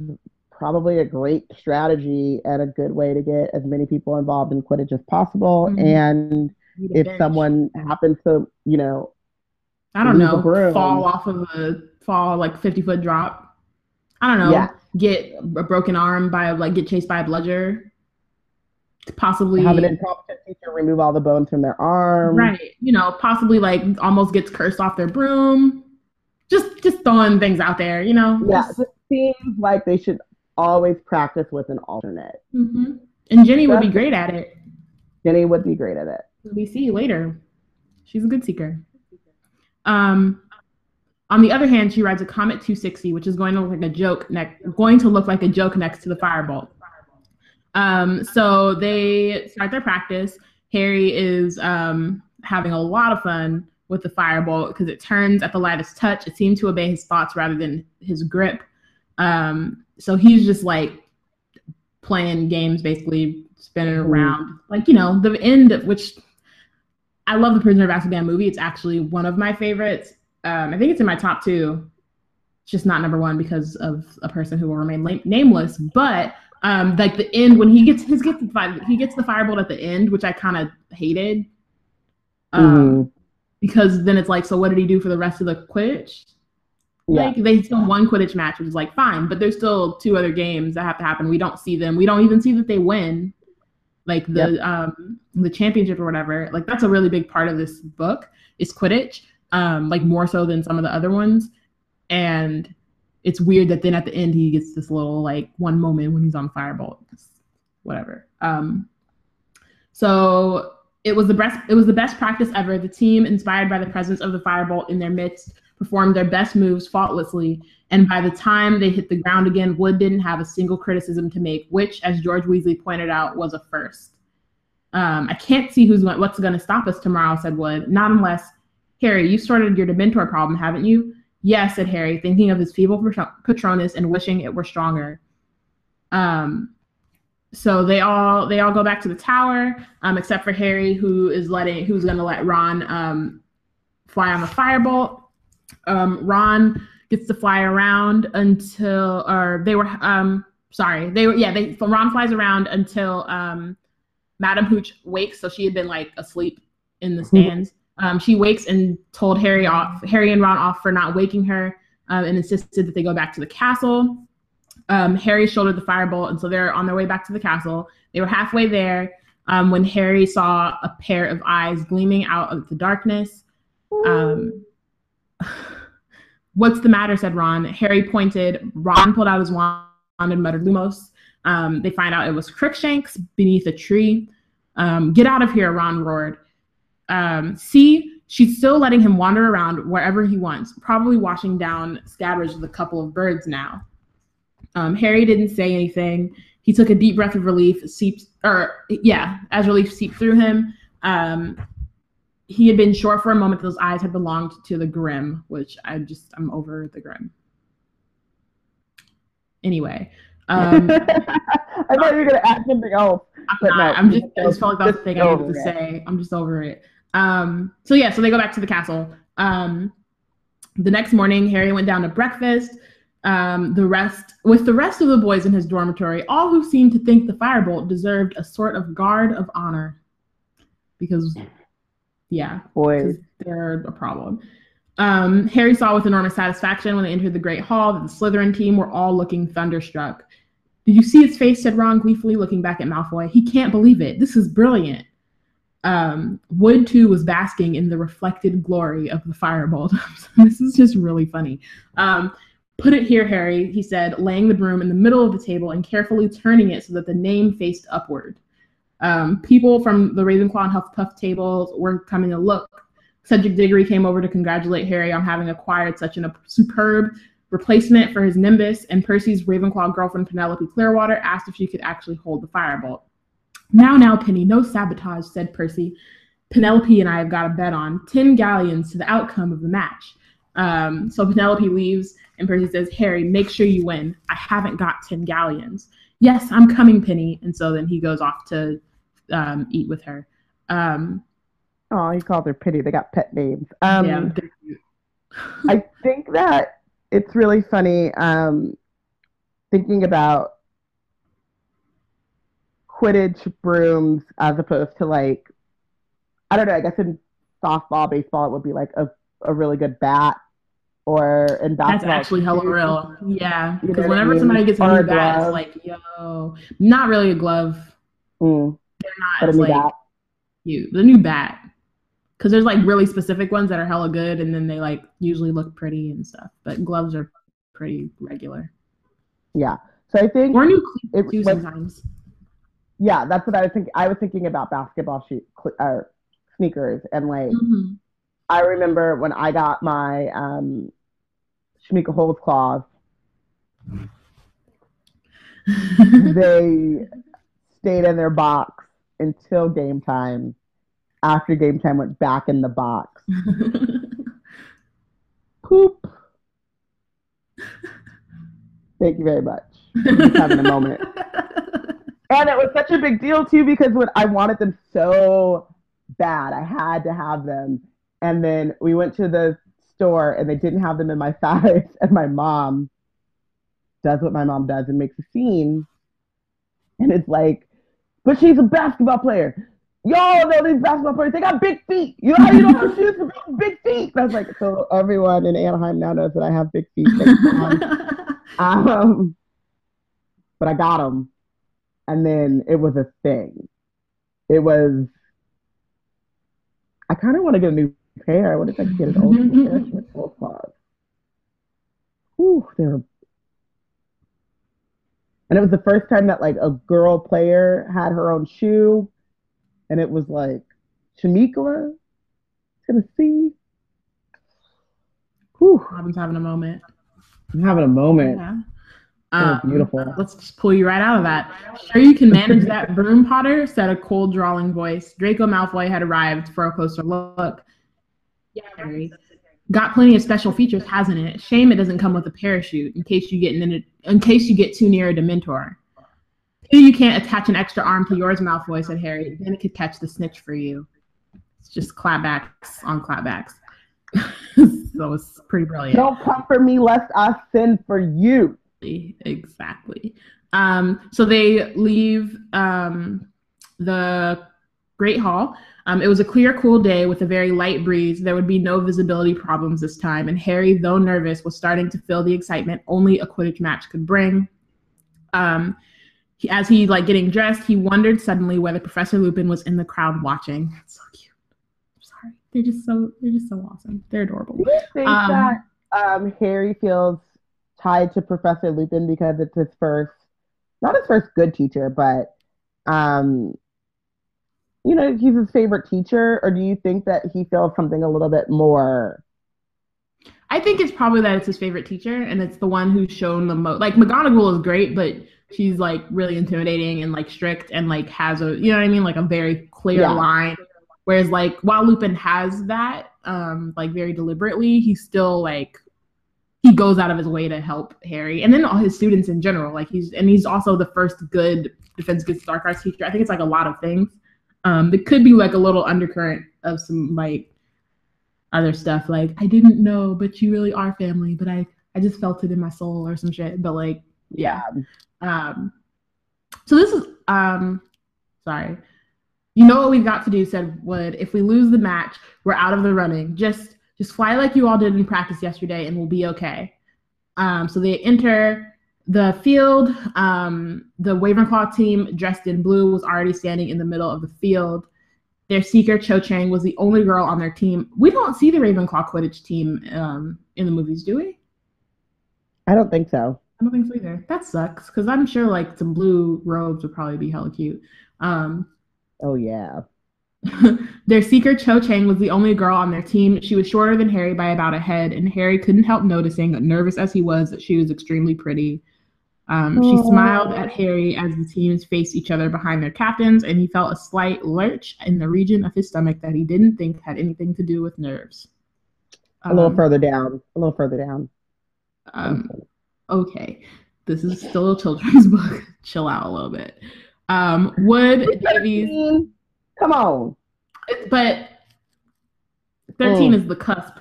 probably a great strategy and a good way to get as many people involved in Quidditch as possible. Mm-hmm. And if bench. someone happens to, you know, I don't know, fall off of a fall like fifty foot drop. I don't know. Yeah. Get a broken arm by like get chased by a bludger. Possibly have an incompetent teacher remove all the bones from their arm. Right. You know, possibly like almost gets cursed off their broom. Just just throwing things out there, you know. Yeah. Just, it seems like they should always practice with an alternate. Mm-hmm. And Ginny would be great at it. Ginny would be great at it. We see you later. She's a good seeker. Um, on the other hand, she rides a Comet 260, which is going to look like a joke next, going to look like a joke next to the Firebolt. Um, so they start their practice. Harry is um, having a lot of fun with the Firebolt because it turns at the lightest touch. It seemed to obey his thoughts rather than his grip. Um, so he's just like playing games, basically spinning mm-hmm. around. Like you know, the end, of which I love the Prisoner of Azkaban movie. It's actually one of my favorites. Um, I think it's in my top two. It's just not number one because of a person who will remain la- nameless. But um, like the end when he gets his gets the fire, he gets the firebolt at the end, which I kind of hated. Um, mm-hmm. Because then it's like, so what did he do for the rest of the Quidditch? Yeah. Like they still won Quidditch match, which is like fine, but there's still two other games that have to happen. We don't see them. We don't even see that they win, like the yep. um the championship or whatever. Like that's a really big part of this book is Quidditch, um, like more so than some of the other ones. And it's weird that then at the end he gets this little like one moment when he's on Firebolt, whatever. Um, so it was the best. It was the best practice ever. The team, inspired by the presence of the Firebolt in their midst, performed their best moves faultlessly. And by the time they hit the ground again, Wood didn't have a single criticism to make, which, as George Weasley pointed out, was a first. Um, I can't see who's what's going to stop us tomorrow, said Wood. Not unless Harry, you started your Dementor problem, haven't you? Yes, said Harry, thinking of his feeble Patronus and wishing it were stronger. Um, so they all they all go back to the tower, um, except for Harry, who is letting who's going to let Ron um, fly on the firebolt. Um, Ron gets to fly around until, or they were, um, sorry, they were, yeah, they, Ron flies around until um, Madam Hooch wakes. So she had been like asleep in the stands. Um, she wakes and told Harry off, Harry and Ron off for not waking her, um, and insisted that they go back to the castle. Um, Harry shouldered the firebolt, and so they're on their way back to the castle. They were halfway there um, when Harry saw a pair of eyes gleaming out of the darkness. Um, What's the matter? said Ron. Harry pointed. Ron pulled out his wand and muttered Lumos. Um, they find out it was Crookshanks beneath a tree. Get out of here, Ron roared. Um, see, she's still letting him wander around wherever he wants, probably washing down Scabbers with a couple of birds now. Um, Harry didn't say anything. He took a deep breath of relief, seeped, or yeah, as relief seeped through him. Um, he had been sure for a moment those eyes had belonged to the Grim, which I just I'm over the Grim. Anyway, um, I thought you were gonna add something else. I'm not. No, I'm just. I just felt like that's the thing I needed to it. say. I'm just over it. Um. So yeah. So they go back to the castle. Um. The next morning, Harry went down to breakfast. Um, the rest, with the rest of the boys in his dormitory, all who seemed to think the firebolt deserved a sort of guard of honor, because yeah, boys, they're a problem. Um, Harry saw with enormous satisfaction when they entered the Great Hall that the Slytherin team were all looking thunderstruck. Did you see his face? said Ron gleefully, looking back at Malfoy. He can't believe it. This is brilliant. Um, Wood too was basking in the reflected glory of the firebolt. this is just really funny. Um, Put it here, Harry, he said, laying the broom in the middle of the table and carefully turning it so that the name faced upward. Um, people from the Ravenclaw and Hufflepuff tables were coming to look. Cedric Diggory came over to congratulate Harry on having acquired such a superb replacement for his Nimbus, and Percy's Ravenclaw girlfriend Penelope Clearwater asked if she could actually hold the firebolt. Now, now, Penny, no sabotage, said Percy. Penelope and I have got a bet on 10 galleons to the outcome of the match. Um, so Penelope leaves, and Percy says, Harry, make sure you win. I haven't got 10 galleons. Yes, I'm coming, Penny. And so then he goes off to um, eat with her. Um, oh, he called her Penny. They got pet names. Um, yeah, I think that it's really funny um, thinking about Quidditch brooms as opposed to like I don't know. I guess in softball, baseball, it would be like a, a really good bat, or in basketball. That's actually hella real. Yeah, because whenever somebody gets a new bat, it's like yo, not really a glove. Mm. They're not as like bat. you. The new bat because there's like really specific ones that are hella good and then they like usually look pretty and stuff but gloves are pretty regular yeah so i think or new cleats too sometimes yeah that's what i was thinking i was thinking about basketball shoe uh, sneakers and like mm-hmm. i remember when i got my um Chamique Holdsclaws they stayed in their box until game time after game time went back in the box. Poop. Thank you very much. I'm having a moment. And it was such a big deal too because when I wanted them so bad, I had to have them. And then we went to the store and they didn't have them in my size. And my mom does what my mom does and makes a scene. And it's like, but she's a basketball player y'all know these basketball players, they got big feet. You know how you don't have shoes for big feet? That's like, so everyone in Anaheim now knows that I have big feet. um, but I got them. And then it was a thing. It was, I kind of want to get a new pair. I wonder if I could get an old pair of claws. Whew, they were and it was the first time that like a girl player had her own shoe and it was like Chamique, Tennessee. Whew. Robin's having a moment. I'm having a moment. Yeah. Um, beautiful. Let's just pull you right out of that. Sure, you can manage that broom, Potter, said a cold, drawling voice. Draco Malfoy had arrived for a closer look. Yeah, Harry. Got plenty of special features, hasn't it? Shame it doesn't come with a parachute in case you get in, in case you get too near a Dementor you can't attach an extra arm to yours, Malfoy, said Harry. Then it could catch the snitch for you. It's just clapbacks on clapbacks. so it's pretty brilliant. Don't come for me lest I sin for you. Exactly. Um, so they leave um, the Great Hall. Um, it was a clear, cool day with a very light breeze. There would be no visibility problems this time, and Harry, though nervous, was starting to feel the excitement only a Quidditch match could bring. Um, he, as he like getting dressed, he wondered suddenly whether Professor Lupin was in the crowd watching. That's so cute. I'm sorry, they're just so they're just so awesome. They're adorable. Do you think um, that um, Harry feels tied to Professor Lupin because it's his first, not his first good teacher, but um, you know, he's his favorite teacher, or do you think that he feels something a little bit more? I think it's probably that it's his favorite teacher, and it's the one who's shown the most. Like McGonagall is great, but she's like really intimidating and like strict and like has a you know what I mean like a very clear yeah. line. Whereas like while Lupin has that um like very deliberately, he's still like he goes out of his way to help Harry and then all his students in general. Like he's and he's also the first good defense against dark arts teacher. I think it's like a lot of things. Um, there could be like a little undercurrent of some like other stuff like I didn't know, but you really are family, but I I just felt it in my soul or some shit. But like yeah. Um, so this is um, sorry. You know what we've got to do, said Wood. If we lose the match, we're out of the running. Just just fly like you all did in practice yesterday and we'll be okay. Um, so they enter the field. Um, the Ravenclaw team, dressed in blue, was already standing in the middle of the field. Their seeker, Cho Chang, was the only girl on their team. We don't see the Ravenclaw Quidditch team um, in the movies, do we? I don't think so. I don't think so either. That sucks because I'm sure like some blue robes would probably be hella cute. Um, oh yeah. their seeker Cho Chang was the only girl on their team. She was shorter than Harry by about a head, and Harry couldn't help noticing, nervous as he was, that she was extremely pretty. Um, she smiled at Harry as the teams faced each other behind their captains, and he felt a slight lurch in the region of his stomach that he didn't think had anything to do with nerves. Um, a little um, further down. A little further down. Um, okay, this is still a children's book. Chill out a little bit. Um, Wood Davies? Come on. But thirteen mm. is the cusp.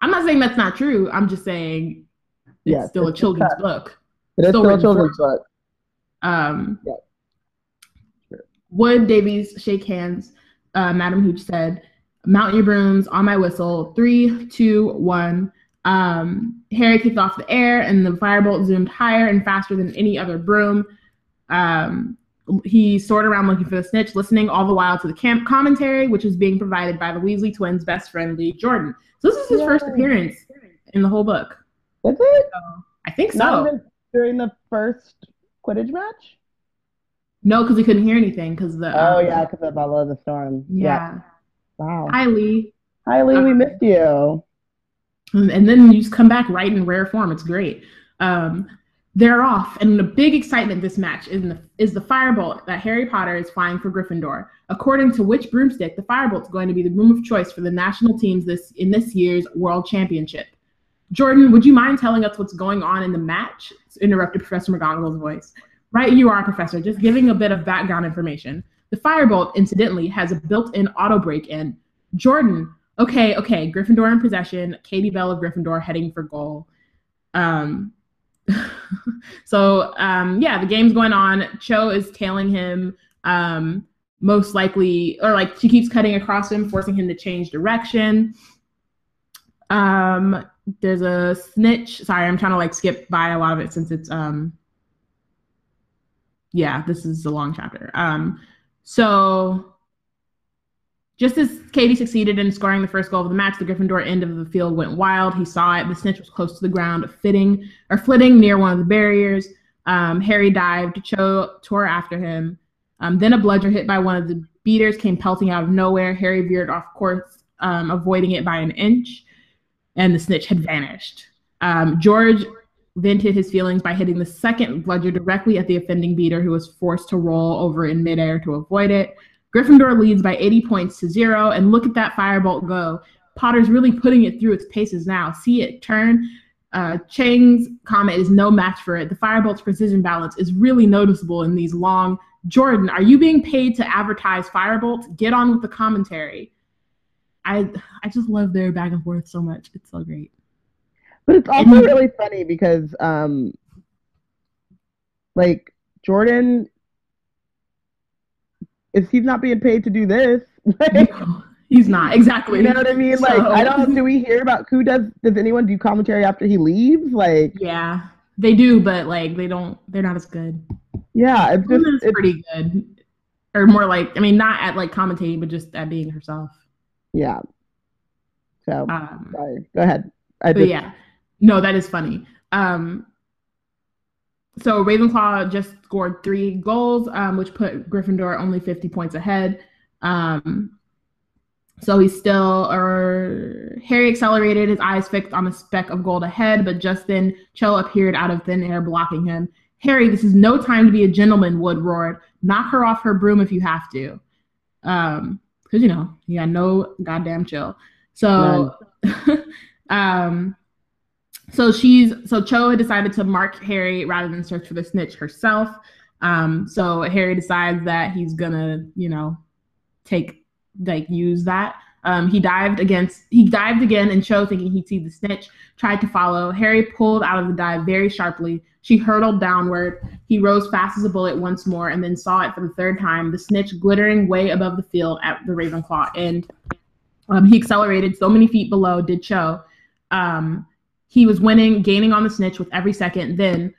I'm not saying that's not true. I'm just saying it's yes, still it's a children's book. It is still a children's book. Um, yeah. Sure. Wood Davies shake hands? Uh, Madam Hooch said, "Mount your brooms on my whistle. Three, two, one. Um, Harry kicked off the air, and the firebolt zoomed higher and faster than any other broom. Um, he soared around looking for the snitch, listening all the while to the camp commentary, which was being provided by the Weasley twins' best friend Lee Jordan. So this is his first appearance in the whole book. Is it? So, I think so during the first Quidditch match? No, because he couldn't hear anything because the. Oh um, yeah, because of all of the storm. Yeah. yeah. Wow. Hi Lee. Hi Lee, we missed you. And then you just come back right in rare form. It's great. Um, they're off, and the big excitement this match is the is the firebolt that Harry Potter is flying for Gryffindor. According to which broomstick, the firebolt's going to be the broom of choice for the national teams this in this year's World Championship. Jordan, would you mind telling us what's going on in the match? Interrupted Professor McGonagall's voice. Right, you are, Professor. Just giving a bit of background information. The firebolt, incidentally, has a built-in auto break in. Jordan, okay, okay, Gryffindor in possession. Katie Bell of Gryffindor heading for goal. Um, so um, yeah, the game's going on. Cho is tailing him. Um, most likely, or like she keeps cutting across him, forcing him to change direction. Um, there's a snitch. Sorry, I'm trying to like skip by a lot of it since it's um yeah, this is a long chapter. Um so just as Katie succeeded in scoring the first goal of the match, the Gryffindor end of the field went wild. He saw it. The snitch was close to the ground, fitting or flitting near one of the barriers. Um, Harry dived. Cho tore after him. Um, then a bludger hit by one of the beaters came pelting out of nowhere. Harry veered off course, um, avoiding it by an inch and the snitch had vanished. Um, George vented his feelings by hitting the second bludger directly at the offending beater, who was forced to roll over in midair to avoid it. Gryffindor leads by 80 points to zero, and look at that firebolt go. Potter's really putting it through its paces now. See it turn. Uh, Chang's Comet is no match for it. The firebolt's precision balance is really noticeable in these long. Jordan, are you being paid to advertise firebolt? Get on with the commentary. I I just love their back and forth so much. It's so great. But it's also really funny because um like Jordan if he's not being paid to do this. no, he's not. Exactly. You know what I mean? Like so, I don't do we hear about who does does anyone do commentary after he leaves? Like Yeah. They do, but like they don't they're not as good. Yeah, it's just it's, pretty good. Or more like I mean not at like commentating, but just at being herself. Yeah. So um, sorry. Go ahead. I just... yeah. No, that is funny. Um, so Ravenclaw just scored three goals, um, which put Gryffindor only 50 points ahead. Um, so he's still, or Harry accelerated, his eyes fixed on a speck of gold ahead, but just then Cho appeared out of thin air, blocking him. Harry, this is no time to be a gentleman, Wood roared. Knock her off her broom if you have to. Um, because you know he had no goddamn chill. So, um, so she's so Cho had decided to mark Harry rather than search for the snitch herself. Um, so Harry decides that he's gonna, you know, take like use that. Um, he dived against he dived again and Cho thinking he'd see the snitch, tried to follow. Harry pulled out of the dive very sharply. She hurtled downward. He rose fast as a bullet once more and then saw it for the third time, the snitch glittering way above the field at the Ravenclaw end. Um, he accelerated so many feet below, did Cho. Um, he was winning, gaining on the snitch with every second. Then,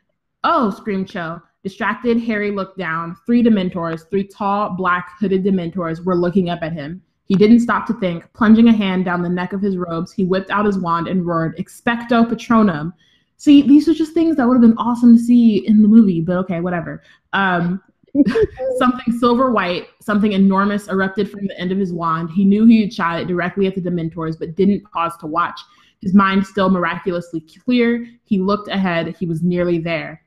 oh, screamed Cho. Distracted, Harry looked down. Three Dementors, three tall, black, hooded Dementors, were looking up at him. He didn't stop to think. Plunging a hand down the neck of his robes, he whipped out his wand and roared, Expecto Patronum. See, these are just things that would have been awesome to see in the movie, but okay, whatever. Um, something silver white, something enormous erupted from the end of his wand. He knew he had shot it directly at the Dementors, but didn't pause to watch. His mind still miraculously clear, he looked ahead. He was nearly there.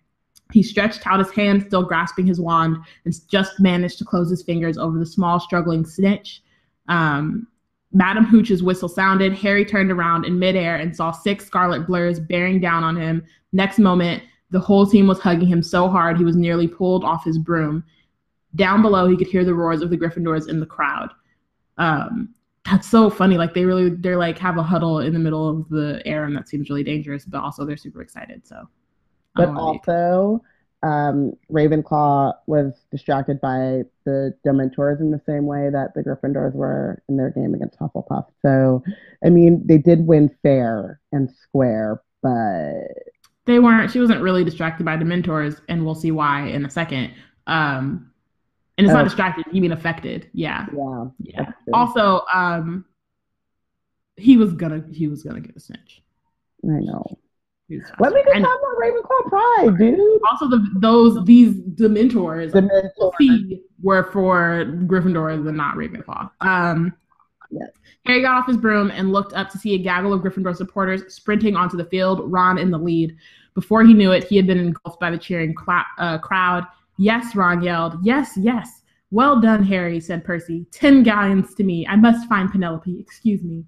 He stretched out his hand, still grasping his wand, and just managed to close his fingers over the small, struggling snitch. Um, Madam Hooch's whistle sounded. Harry turned around in midair and saw six scarlet blurs bearing down on him. Next moment, the whole team was hugging him so hard he was nearly pulled off his broom. Down below, he could hear the roars of the Gryffindors in the crowd. Um, that's so funny. Like they really, they're like have a huddle in the middle of the air, and that seems really dangerous. But also, they're super excited. So, but also, um, Ravenclaw was distracted by the Dementors in the same way that the Gryffindors were in their game against Hufflepuff. So, I mean, they did win fair and square, but they weren't. She wasn't really distracted by Dementors, and we'll see why in a second. Um, and it's oh. not distracted. You mean affected? Yeah. Yeah. Yeah. Also, um, he was gonna he was gonna get a snitch. I know. Let me just talk about Ravenclaw Pride, dude. Also, the those these Dementors, Dementors. were for Gryffindors and not Ravenclaw. Um, yes. Harry got off his broom and looked up to see a gaggle of Gryffindor supporters sprinting onto the field. Ron in the lead. Before he knew it, he had been engulfed by the cheering cl- uh, crowd. Yes, Ron yelled. Yes, yes. Well done, Harry, said Percy. Ten galleons to me. I must find Penelope. Excuse me.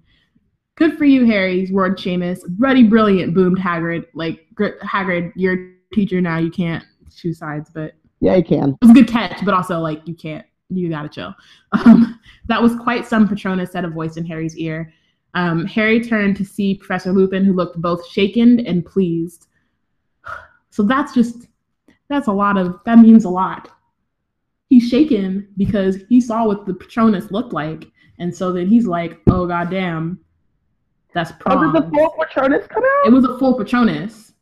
Good for you, Harry, roared Seamus. Ruddy brilliant, boomed Hagrid. Like, Hagrid, you're a teacher now. You can't choose sides, but. Yeah, you can. It was a good catch, but also, like, you can't. You gotta chill. Um, that was quite some Patronus said a voice in Harry's ear. Um, Harry turned to see Professor Lupin, who looked both shaken and pleased. So that's just, that's a lot of, that means a lot. He's shaken because he saw what the Patronus looked like. And so then he's like, oh, goddamn, that's Prongs. Oh, did the full Patronus come out? It was a full Patronus.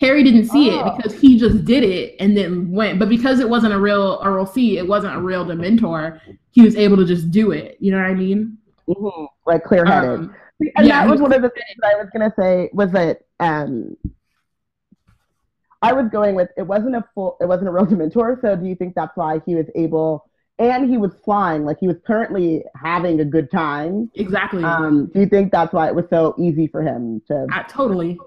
Harry didn't see oh. it because he just did it and then went. But because it wasn't a real, see, it wasn't a real Dementor, he was able to just do it. You know what I mean? Mm-hmm. Like clear headed. Um, and yeah, that was one of the things I was going to say was that um, I was going with it wasn't a full, it wasn't a real Dementor. So do you think that's why he was able and he was flying like he was currently having a good time exactly um, do you think that's why it was so easy for him to I, totally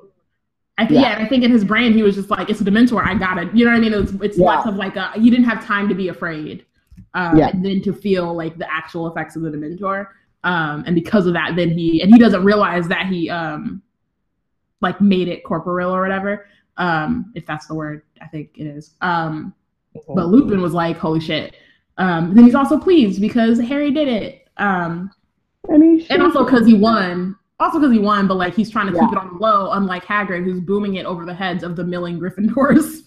I th- yeah. yeah. I think in his brain he was just like, it's a Dementor. I got it. You know what I mean? It's it's yeah. lots of like a, he didn't have time to be afraid, um, yeah. and then to feel like the actual effects of the Dementor. Um, and because of that, then he and he doesn't realize that he um, like made it corporeal or whatever. Um, if that's the word, I think it is. Um, but Lupin was like, holy shit. Um, then he's also pleased because Harry did it. Um, and, and also because he won. Also because he won, but like he's trying to yeah. keep it on the low, unlike Hagrid, who's booming it over the heads of the milling Gryffindors.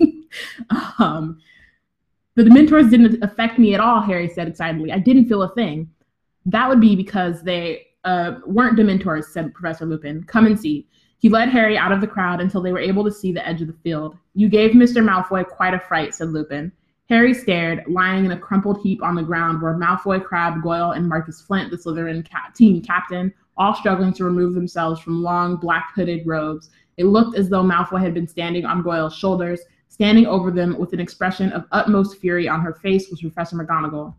um, the Dementors didn't affect me at all, Harry said excitedly. I didn't feel a thing. That would be because they uh, weren't Dementors, said Professor Lupin. Come and see. He led Harry out of the crowd until they were able to see the edge of the field. You gave Mr. Malfoy quite a fright, said Lupin. Harry stared, lying in a crumpled heap on the ground where Malfoy, Crabbe, Goyle, and Marcus Flint, the Slytherin ca- team captain, all struggling to remove themselves from long black hooded robes. It looked as though Malfoy had been standing on Goyle's shoulders. Standing over them with an expression of utmost fury on her face was Professor McGonagall.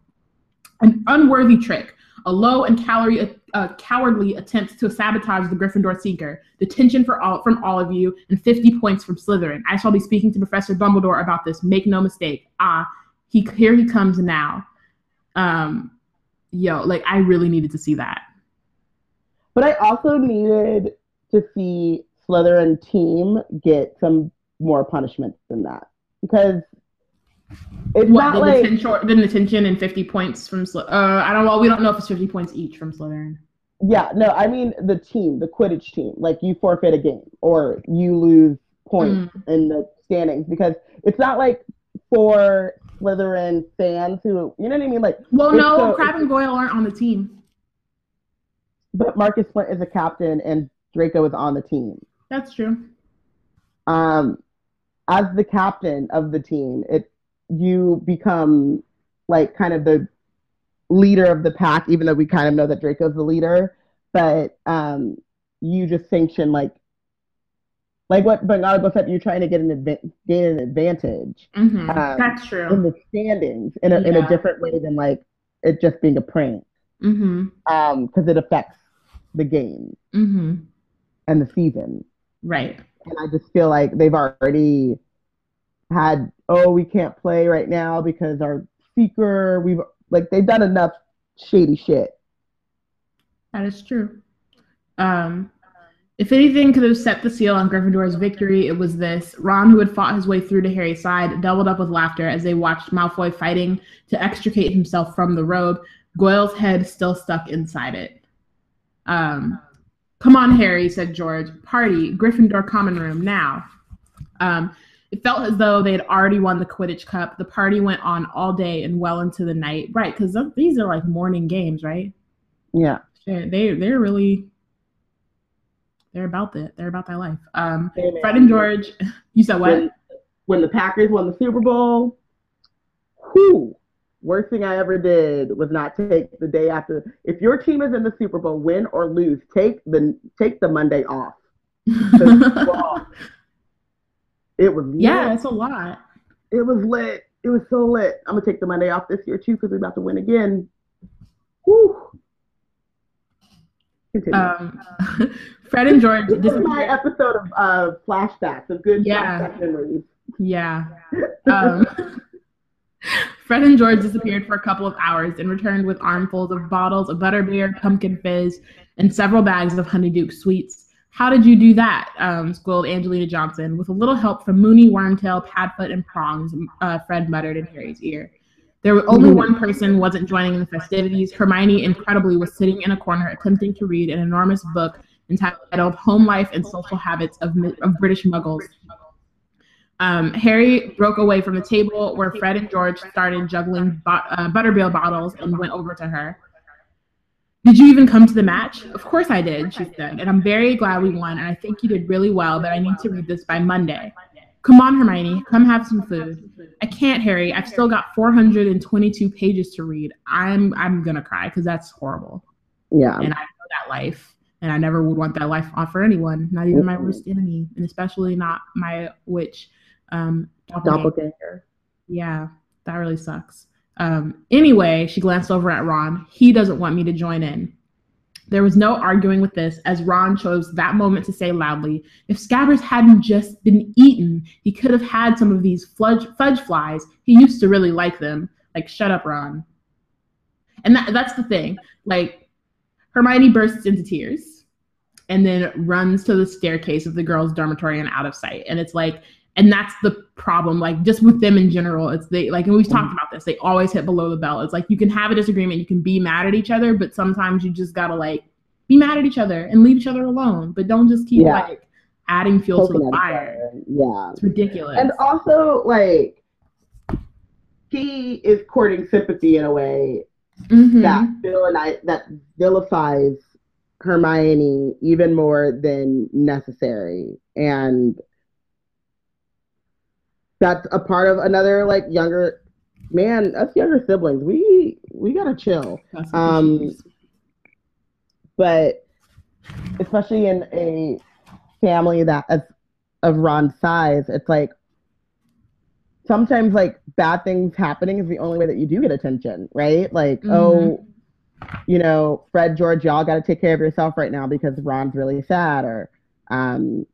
An unworthy trick, a low and calorie, uh, cowardly attempt to sabotage the Gryffindor Seeker. Detention for all from all of you, and 50 points from Slytherin. I shall be speaking to Professor Dumbledore about this. Make no mistake. Ah, he here he comes now. Um, yo, like I really needed to see that. But I also needed to see Slytherin team get some more punishment than that because it's what, not the like the detention and 50 points from uh I don't well we don't know if it's 50 points each from Slytherin. Yeah, no, I mean the team, the Quidditch team. Like you forfeit a game or you lose points mm. in the standings because it's not like for Slytherin fans who you know what I mean like Well no, so, Crabbe and Goyle aren't on the team. But Marcus Flint is a captain and Draco is on the team. That's true. Um as the captain of the team, it you become like kind of the leader of the pack, even though we kind of know that Draco's the leader. But um, you just sanction like like what Bernardo said, you're trying to get an gain an advantage. Mm-hmm. Um, That's true. in the standings in a, in a different way than like it just being a prank mm-hmm. um because it affects the game Mm-hmm. and the season Right. and i just feel like they've already had oh we can't play right now because our seeker we've like they've done enough shady shit That is true. Um, if anything could have set the seal on Gryffindor's victory, it was this. Ron, who had fought his way through to Harry's side, doubled up with laughter as they watched Malfoy fighting to extricate himself from the robe, Goyle's head still stuck inside it. Um, Come on, Harry, said George. Party, Gryffindor common room, now. Um, it felt as though they had already won the Quidditch Cup. The party went on all day and well into the night. Right, because these are like morning games, right? yeah they they're really they're about that. They're about that life. Um. Fred and George. You said what? when, when the packers won the super bowl whew worst thing i ever did was not take the day after if your team is in the super bowl win or lose take the take the monday off. It was yeah, lit. it's a lot. It was lit. It was so lit. I'm gonna take the Monday off this year too because we're about to win again. Whew. Continue. Um, Fred and George. this is my episode of uh, flashbacks of good Yeah. flashback memories. Yeah. Um, Fred and George disappeared for a couple of hours and returned with armfuls of bottles of butterbeer, pumpkin fizz, and several bags of honeydew sweets. How did you do that? Um, squealed Angelina Johnson. With a little help from Moony, Wormtail, Padfoot, and Prongs, uh, Fred muttered in Harry's ear. There was only one person wasn't joining in the festivities. Hermione, incredibly, was sitting in a corner attempting to read an enormous book entitled Home Life and Social Habits of, of British Muggles. Um, Harry broke away from the table where Fred and George started juggling bo- uh, butterbeer bottles and went over to her. Did you even come to the match? Of course I did, she said, and I'm very glad we won, and I think you did really well, but I need to read this by Monday. Come on, Hermione, come have some food. I can't, Harry. I've still got 422 pages to read. I'm I'm gonna cry because that's horrible, Yeah. and I know that life, and I never would want that life off for anyone, not even my worst enemy, and especially not my witch. Um, doppelganger. Doppelganger. Yeah, that really sucks. Um, anyway, she glanced over at Ron. He doesn't want me to join in. There was no arguing with this, as Ron chose that moment to say loudly, if Scabbers hadn't just been eaten, he could have had some of these fudge, fudge flies. He used to really like them. Like, shut up, Ron. And that, that's the thing. Like, Hermione bursts into tears and then runs to the staircase of the girls' dormitory and out of sight. And it's like, and that's the problem like just with them in general it's they like and we've talked about this they always hit below the belt it's like you can have a disagreement you can be mad at each other but sometimes you just gotta like be mad at each other and leave each other alone but don't just keep Yeah. like adding fuel to the fire. Yeah. it's ridiculous And also, like, he is courting sympathy in a way Mhm. that villaini- that vilifies Hermione even more than necessary, and that's a part of another like younger man. Us younger siblings, we we gotta chill. Um. But especially in a family that of, of Ron's size, it's like sometimes like bad things happening is the only way that you do get attention, right? Like, Mhm. oh, you know, Fred, George, y'all got to take care of yourself right now because Ron's really sad, or um,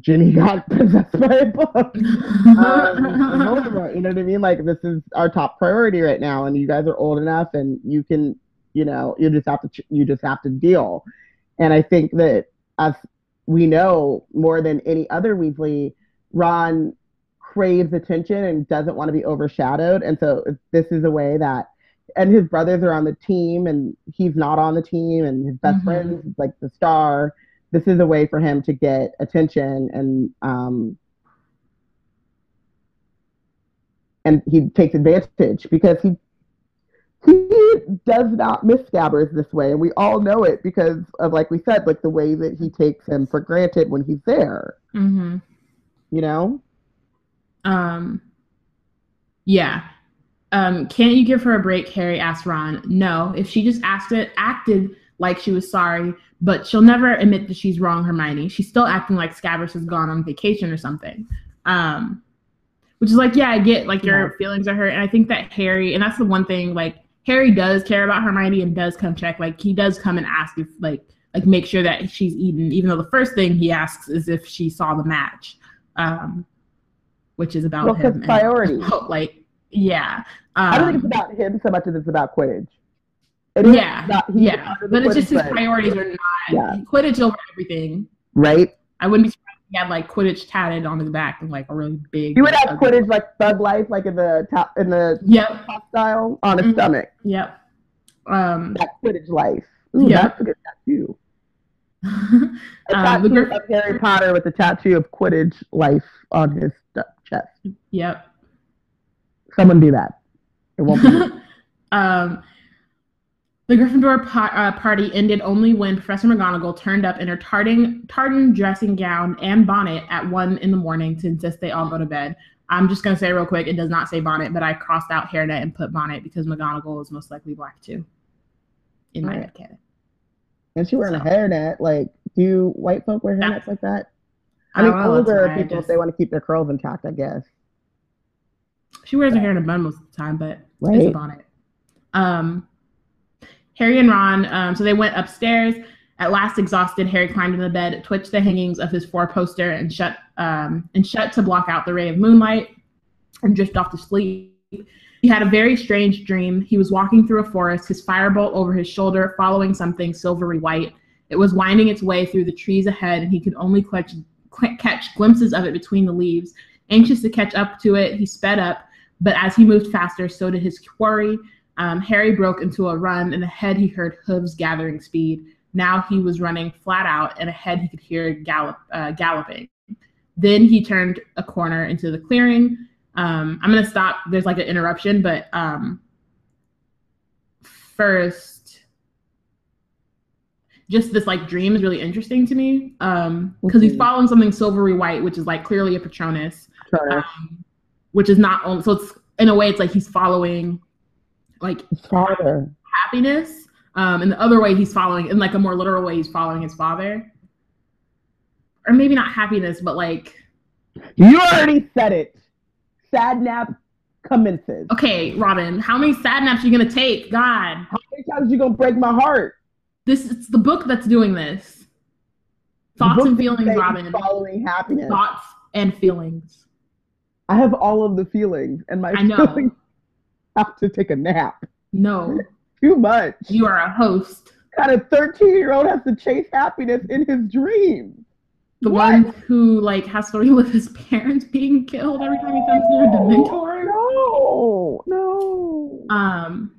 Ginny got possessed by a book. um, Voldemort, you know what I mean? Like this is our top priority right now, and you guys are old enough, and you can, you know, you just have to, ch- you just have to deal. And I think that as we know more than any other Weasley, Ron craves attention and doesn't want to be overshadowed, and so this is a way that. And his brothers are on the team, and he's not on the team, and his best Mhm. friend is like the star. This is a way for him to get attention and um, and he takes advantage because he he does not miss Scabbers this way, and we all know it because of like we said, like the way that he takes him for granted when he's there. Mhm. You know? Um, yeah. Um, can't you give her a break? Harry asked Ron. No, if she just asked it, acted like she was sorry, but she'll never admit that she's wrong, Hermione. She's still acting like Scabbers has gone on vacation or something. Um, which is like, yeah, I get like your Yeah. feelings are hurt. And I think that Harry, and that's the one thing, like Harry does care about Hermione and does come check. Like he does come and ask if like like make sure that she's eaten, even though the first thing he asks is if she saw the match. Um which is about Well, him. and- like, yeah. Um, I don't think it's about him so much as it's about Quidditch. It yeah, yeah, part of the but it's just his priorities are not Yeah. Quidditch over everything. right? I wouldn't be surprised if he had like Quidditch tatted on his back and like a really big. You would have ugly- Quidditch like Thug Life, like in the top in the Yep, top style on his Mhm. stomach. yep. Um, That Quidditch life. Ooh, Yeah. that's a good tattoo. Um, the tattoo Griff- of Harry Potter with a tattoo of Quidditch life on his chest. yep. Someone do that. It won't be. um, the Gryffindor pa- uh, party ended only when Professor McGonagall turned up in her tartan, tartan dressing gown and bonnet at one in the morning to insist they all go to bed. I'm just gonna say real quick, it does not say bonnet, but I crossed out hairnet and put bonnet because McGonagall is most likely black too. In my Right. head canon. and she wearing a So. hairnet. Like, do white folk wear Yeah. hairnets like that? I I mean, know, older people, if they want to keep their curls intact, I guess. She wears her hair in a bun most of the time, but it's a bonnet. Um, Harry and Ron, um, so they went upstairs. At last, exhausted, Harry climbed into the bed, twitched the hangings of his four poster, and shut um, and shut to block out the ray of moonlight, and drifted off to sleep. He had a very strange dream. He was walking through a forest, his firebolt over his shoulder, following something silvery white. It was winding its way through the trees ahead, and he could only catch, catch glimpses of it between the leaves. Anxious to catch up to it, he sped up, but as he moved faster, so did his quarry. Um, Harry broke into a run, and ahead he heard hooves gathering speed. Now he was running flat out, and ahead he could hear gallop, uh, galloping. Then he turned a corner into the clearing. Um, I'm gonna stop. There's like an interruption, but um, first, just this like dream is really interesting to me because he's Mhm. following something silvery white, which is like clearly a Patronus um, which is not only so it's in a way it's like he's following like father. happiness um and the other way he's following in like a more literal way he's following his father or maybe not happiness but like You already said it. Sad nap commences. okay robin how many sad naps are you gonna take god How many times are you gonna break my heart? this it's the book that's doing this thoughts and feelings robin Following happiness. thoughts and feelings I have all of the feelings, and my I know. feelings have to take a nap. no Too much. you are a host kind of 13 year old has to chase happiness in his dreams. the What? one who like has to relive his parents being killed every time he comes near a dementor No, no. Um.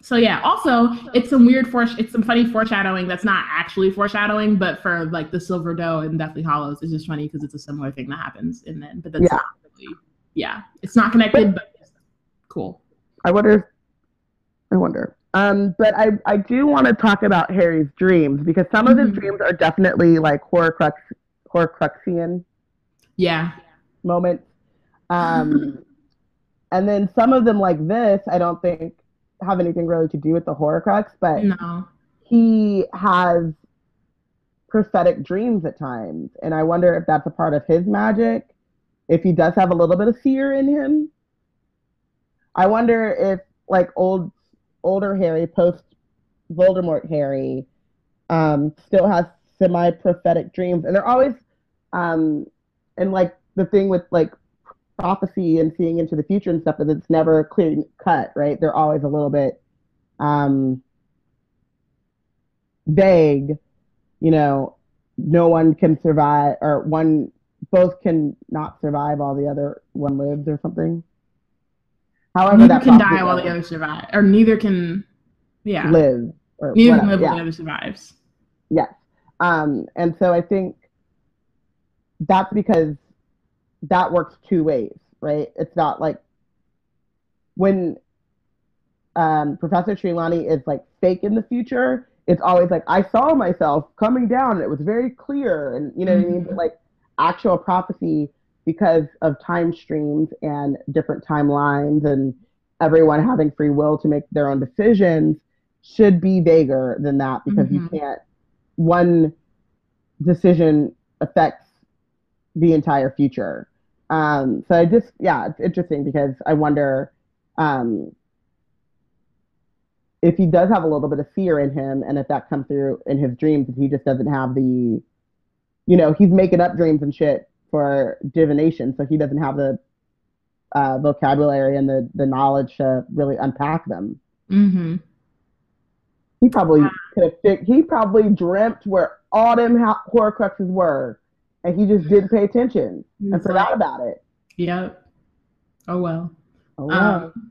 So yeah. Also, it's some weird for it's some funny foreshadowing that's not actually foreshadowing, but for like the Silver Doe and Deathly Hallows, it's just funny because it's a similar thing that happens in then, but that's Yeah. not really. Yeah, it's not connected, but it's cool. I wonder. I wonder. Um, but I, I do want to talk about Harry's dreams because some of his Mhm. dreams are definitely like Horcrux, Horcruxian Yeah. moments. Um, and then some of them, like this, I don't think have anything really to do with the Horcrux, but No. he has prophetic dreams at times. And I wonder if that's a part of his magic, if he does have a little bit of fear in him. I wonder if like old older Harry, post Voldemort Harry, um, still has semi prophetic dreams. And they're always um and like the thing with like prophecy and seeing into the future and stuff is it's never clear cut, right? They're always a little bit um vague, you know, no one can survive or one both can not survive while the other one lives or something. However, neither that can die while the other survive, or neither can. Yeah. live or Neither can whatever. live yeah. while the other survives. Yes. Um, and so I think that's because that works two ways, right? It's not like when um, Professor Trelawney is like fake in the future, it's always like, I saw myself coming down and it was very clear. And you know what I mean? Mhm. But like actual prophecy, because of time streams and different timelines and everyone having free will to make their own decisions, should be vaguer than that because mm-hmm. you can't one decision affects the entire future. Um, so I just yeah, it's interesting because I wonder um, if he does have a little bit of fear in him, and if that comes through in his dreams, if he just doesn't have the, you know, he's making up dreams and shit for divination, so he doesn't have the uh, vocabulary and the the knowledge to really unpack them. Mm-hmm. He probably could have. He probably dreamt where all them Horcruxes were, and he just didn't pay attention and forgot about it. Yep. Oh well. Oh well. Um,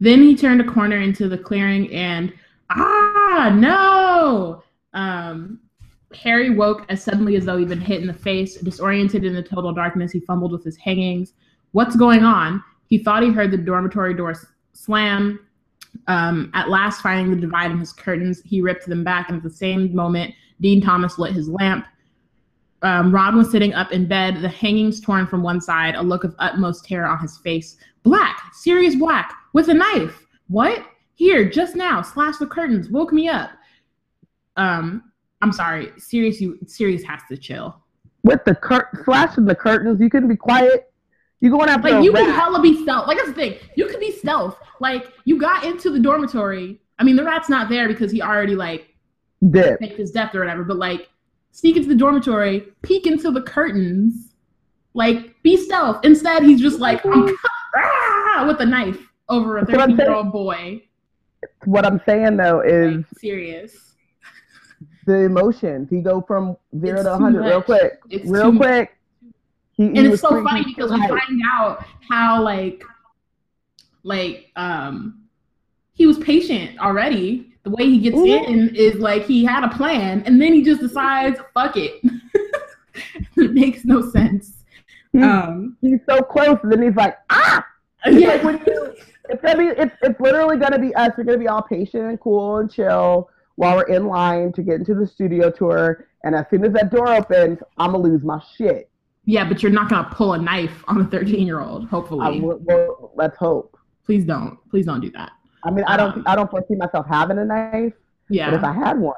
then he turned a corner into the clearing, and ah no! Um, Harry woke as suddenly as though he'd been hit in the face. Disoriented in the total darkness, he fumbled with his hangings. What's going on? He thought he heard the dormitory door slam. Um, at last, finding the divide in his curtains, he ripped them back, and at the same moment, Dean Thomas lit his lamp. Um, Ron was sitting up in bed, the hangings torn from one side, a look of utmost terror on his face. Black, Sirius Black, with a knife. What? Here, just now, slash the curtains, woke me up. Um, I'm sorry, Sirius, you Sirius has to chill. With the cur- slashing the curtains, you couldn't be quiet. You're going after like you rat. can hella be stealth. Like that's the thing. You could be stealth. Like you got into the dormitory. I mean, the rat's not there because he already like Dead. faked his death or whatever. But like sneak into the dormitory, peek into the curtains, like be stealth. Instead, he's just like I'm ah, with a knife over a 13 year old boy. What I'm saying though is like, serious. The emotions. He go from zero it's to 100 real quick. It's real quick. He, and he it's so funny because we find out how like like um he was patient already. The way he gets Ooh. in is like he had a plan and then he just decides, fuck it. it makes no sense. He's, um, he's so close, and then he's like, ah. It's yeah. Like you, it's gonna be it's, it's literally gonna be us. We're gonna be all patient and cool and chill while we're in line to get into the studio tour. And as soon as that door opens, I'm gonna lose my shit. Yeah, but you're not gonna pull a knife on a 13 year old. Hopefully. well, let's hope. Please don't. Please don't do that. I mean, I don't. Um, I don't foresee myself having a knife. Yeah. But if I had one,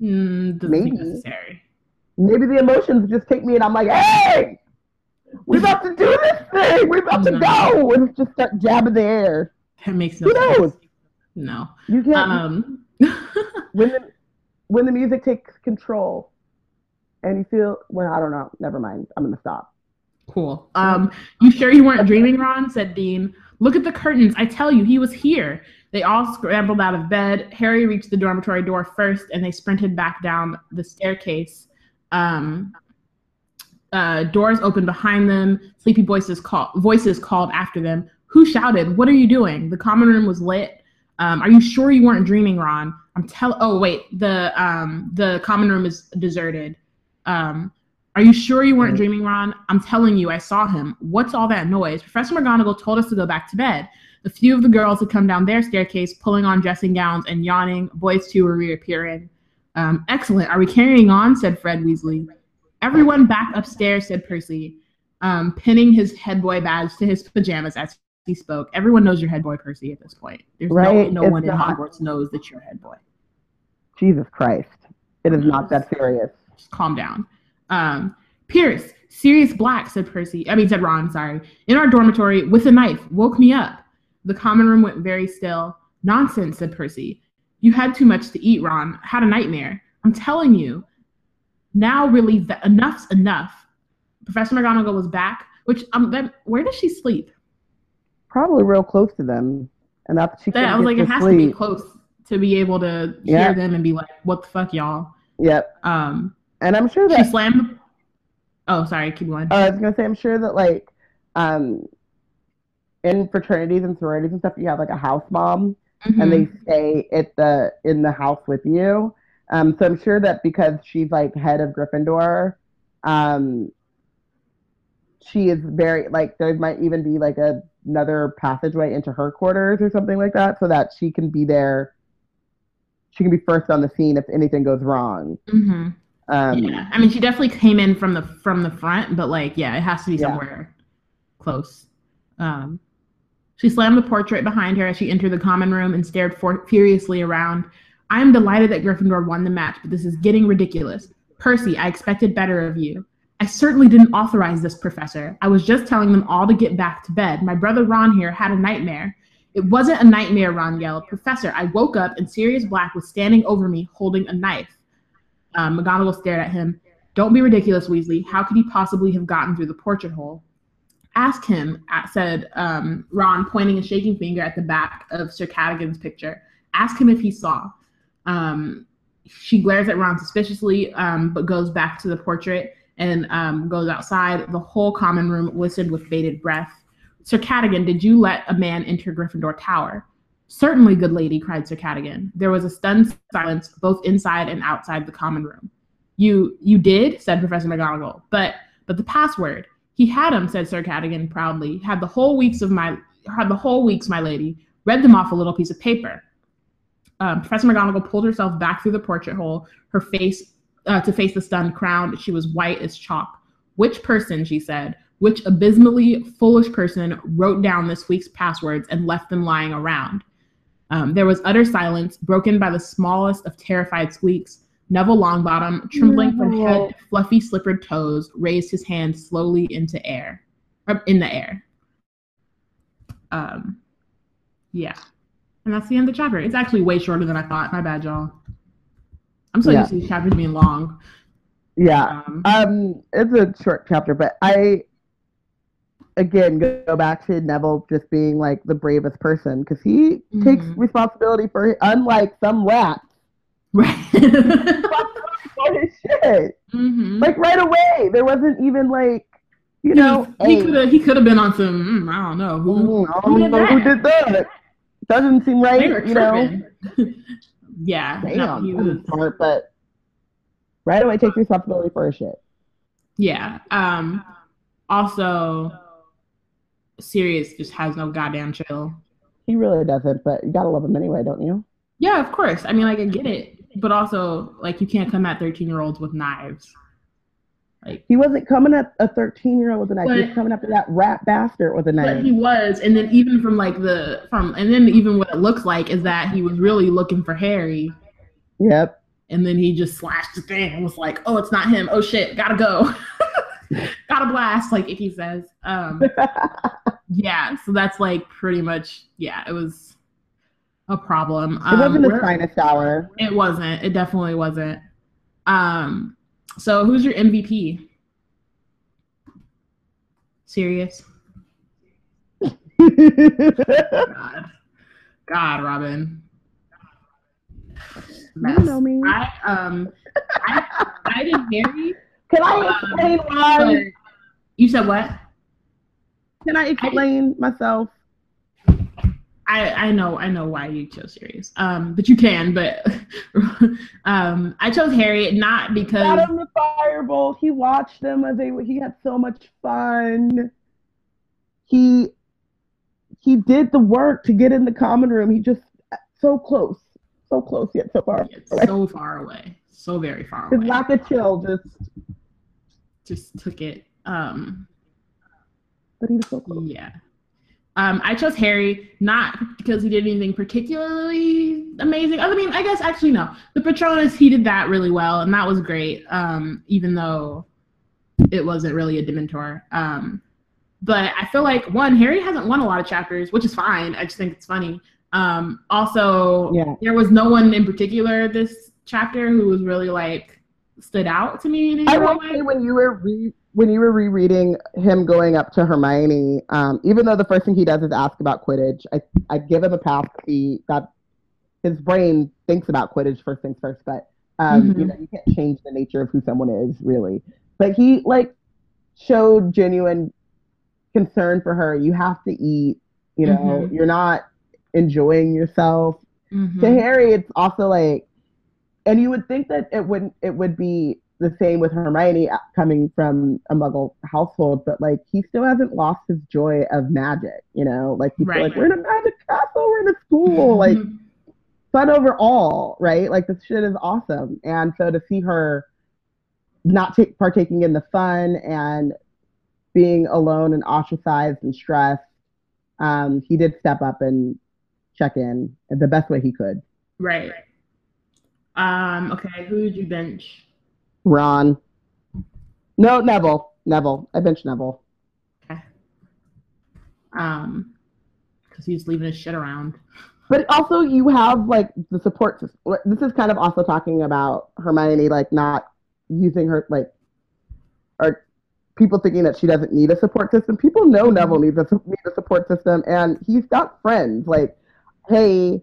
mm, maybe necessary. Maybe the emotions just take me, and I'm like, "Hey, we're about to do this thing. We're about no. to go," and just start jabbing the air. That makes no Who sense. Knows? No. You can't. Um. when the when the music takes control, and you feel well, I don't know. Never mind. I'm gonna stop. Cool. Um, you sure you weren't dreaming, Ron? said Dean. Look at the curtains. I tell you, he was here. They all scrambled out of bed. Harry reached the dormitory door first, and they sprinted back down the staircase. Um, uh, doors opened behind them. Sleepy voices call- voices called after them. Who shouted? What are you doing? The common room was lit. Um, are you sure you weren't dreaming, Ron? I'm tell. Oh wait, the um, the common room is deserted. Um, are you sure you weren't dreaming, Ron? I'm telling you, I saw him. What's all that noise? Professor McGonagall told us to go back to bed. A few of the girls had come down their staircase, pulling on dressing gowns and yawning. Boys, too, were reappearing. Um, excellent. Are we carrying on? said Fred Weasley. Everyone back upstairs, said Percy, um, pinning his head boy badge to his pajamas as he spoke. Everyone knows you're head boy, Percy, at this point. There's right? no, no one in Hogwarts knows that you're head boy. Jesus Christ. It is not that serious. Just calm down. Um, Pierce, Sirius Black, said Percy. I mean, said Ron, sorry. In our dormitory with a knife, woke me up. The common room went very still. Nonsense, said Percy. You had too much to eat, Ron. Had a nightmare. I'm telling you. Now, really, that enough's enough. Professor McGonagall was back, which um, then where does she sleep? Probably real close to them, and that she. That, I was like, it has sleep. to be close to be able to hear them and be like, "What the fuck, y'all?" Yep. Um, and I'm sure that she slammed. Oh, sorry. Keep going. Uh, I was gonna say, I'm sure that like, um, in fraternities and sororities and stuff, you have like a house mom, mm-hmm. and they stay at the in the house with you. Um, so I'm sure that because she's like head of Gryffindor, um, she is very like there might even be like a, another passageway into her quarters or something like that, so that she can be there. She can be first on the scene if anything goes wrong. Mm-hmm. Um, yeah, I mean, she definitely came in from the from the front, but like, yeah, it has to be somewhere yeah. close. Um, She slammed the portrait behind her as she entered the common room and stared for- furiously around. I am delighted that Gryffindor won the match, but this is getting ridiculous. Percy, I expected better of you. I certainly didn't authorize this, Professor. I was just telling them all to get back to bed. My brother Ron here had a nightmare. It wasn't a nightmare, Ron yelled. Professor, I woke up and Sirius Black was standing over me holding a knife. Um, McGonagall stared at him. Don't be ridiculous, Weasley. How could he possibly have gotten through the portrait hole? Ask him, said um, Ron, pointing a shaking finger at the back of Sir Cadogan's picture. Ask him if he saw. Um, she glares at Ron suspiciously, um, but goes back to the portrait and um, goes outside. The whole common room listened with bated breath. Sir Cadogan, did you let a man enter Gryffindor Tower? Certainly, good lady, cried Sir Cadogan. There was a stunned silence both inside and outside the common room. You you did, said Professor McGonagall. But but the password. He had them, said Sir Cadogan proudly. Had the whole weeks of my had the whole weeks, my lady. Read them off a little piece of paper. Um, Professor McGonagall pulled herself back through the portrait hole, her face uh, to face the stunned crowd. She was white as chalk. Which person, she said, which abysmally foolish person wrote down this week's passwords and left them lying around? Um, there was utter silence, broken by the smallest of terrified squeaks. Neville Longbottom, trembling from head to fluffy slippered toes, raised his hand slowly into air, in the air. Um, yeah, and that's the end of the chapter. It's actually way shorter than I thought. My bad, y'all. I'm so yeah. used to these chapters being long. Yeah. Um, um, it's a short chapter, but I again go back to Neville just being like the bravest person because he mm-hmm. takes responsibility for unlike some rats. Right. for his shit. Mm-hmm. Like right away. There wasn't even like you know he could have he could have been on some mm, I don't know who, mm, I don't who, know did who did that. Doesn't seem right, you know. yeah, Damn, no, he was smart, but right away takes responsibility for his shit. Yeah. Um. Also, Sirius just has no goddamn chill. He really doesn't, but you gotta love him anyway, don't you? Yeah, of course. I mean, like I get it, but also like you can't come at thirteen year olds with knives. Like he wasn't coming at a 13 year old with a knife. But, he was coming after that rat bastard with a knife. But he was, and then even from like the from, and then even what it looks like is that he was really looking for Harry. Yep. And then he just slashed the thing and was like, "Oh, it's not him. Oh shit, gotta go, gotta blast." Like Icky says. Um, yeah. So that's like pretty much yeah. It was a problem. Um, it wasn't the finest hour. It wasn't. It definitely wasn't. Um so who's your MVP? Sirius. God. God, Robin. Mess. You know me. I um I I did. Can I explain um, why? You said what? Can I explain I, myself? I, I know I know why you chose Sirius, um, but you can. But um, I chose Harriet not because got him the Firebolt. He watched them as they he had so much fun. He he did the work to get in the common room. He just so close, so close yet so far. so far away, so very far away. His lack of chill just just took it. Um, but he was so close. Yeah. Um, I chose Harry not because he did anything particularly amazing. I mean, I guess actually no. The Patronus he did that really well, and that was great. Um, even though it wasn't really a Dementor. Um, but I feel like one Harry hasn't won a lot of chapters, which is fine. I just think it's funny. Um, also, yeah. there was no one in particular this chapter who was really like stood out to me. I will say when you were re- when you were rereading him going up to Hermione, um, even though the first thing he does is ask about Quidditch, I I give him a pass. He that his brain thinks about Quidditch first things first, but um, mm-hmm. you know you can't change the nature of who someone is really. But he like showed genuine concern for her. You have to eat. You know, mm-hmm. you're not enjoying yourself. Mm-hmm. To Harry, it's also like, and you would think that it wouldn't. It would be the same with Hermione coming from a Muggle household, but like he still hasn't lost his joy of magic. You know, like he's right. like, we're in a magic castle, we're in a school, like fun overall, right? Like this shit is awesome, and so to see her not take, partaking in the fun and being alone and ostracized and stressed, um, he did step up and check in the best way he could. Right. Um, okay, who did you bench? Ron. No, Neville. Neville. I benched Neville. Okay. Um, because he's leaving his shit around. But also, you have like the support system. This is kind of also talking about Hermione, like not using her like, or people thinking that she doesn't need a support system. People know. Neville needs a need a support system, and he's got friends. Like, hey,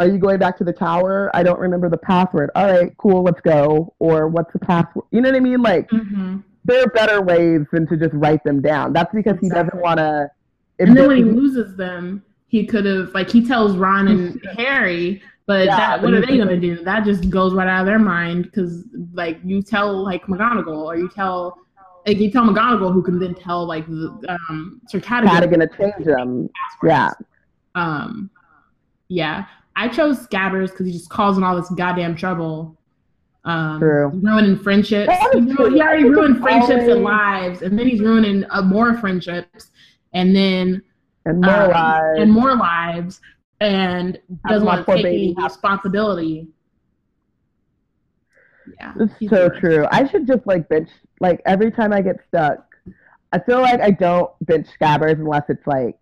are you going back to the tower? I don't remember the password. All right, cool, let's go. Or what's the password? You know what I mean? Like, Mm-hmm. there are better ways than to just write them down. That's because he doesn't want to. And then when he loses them, he could have like he tells Ron and Harry, but Yeah, that what are they gonna do? That just goes right out of their mind because like you tell like McGonagall or you tell like you tell McGonagall who can then tell like the um Sir Cadogan Cadogan gonna change them. Yeah, Um, yeah, I chose Scabbers because he just causing all this goddamn trouble. Um, True. ruining friendships. He, he already ruined friendships and lives, and then he's ruining uh, more friendships, and then and more um, lies. and more lives, and doesn't want to take baby any responsibility. Yeah, It's so true. I should just like bench like every time I get stuck. I feel like I don't bench Scabbers unless it's like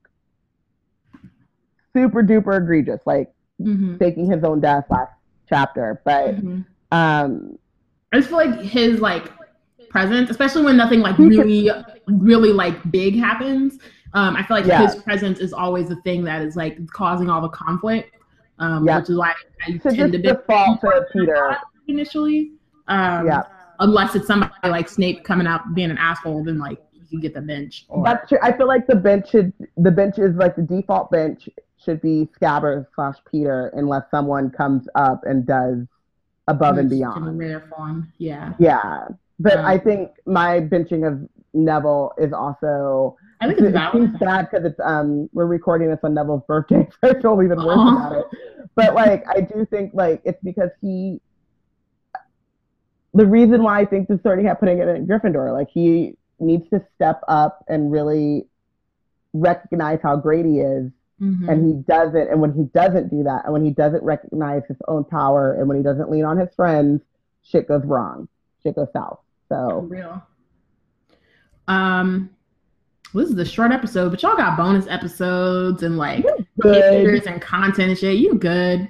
super duper egregious, like Mhm. faking his own death last chapter. But Mhm. um, I just feel like his like presence, especially when nothing like really, really like big happens. Um, I feel like Yeah. his presence is always the thing that is like causing all the conflict. Um, Yeah. which is why I to tend to default to Peter. initially. Um, Yeah. Unless it's somebody like Snape coming out being an asshole, then like you can get the bench. Or, That's true. I feel like the bench should the bench is like the default bench should be Scabbers slash Peter unless someone comes up and does above and in beyond. rare form. Yeah. Yeah. But Yeah. I think my benching of Neville is also I think it's it seems sad because it's um we're recording this on Neville's birthday, so I feel even worse about it. But like I do think like it's because he the reason why I think this already had putting it in Gryffindor, like he needs to step up and really recognize how great he is Mhm. and he doesn't and when he doesn't do that and when he doesn't recognize his own power and when he doesn't lean on his friends shit goes wrong shit goes south For so real. Um, well, this is a short episode, but y'all got bonus episodes and like pictures and content and shit. You good?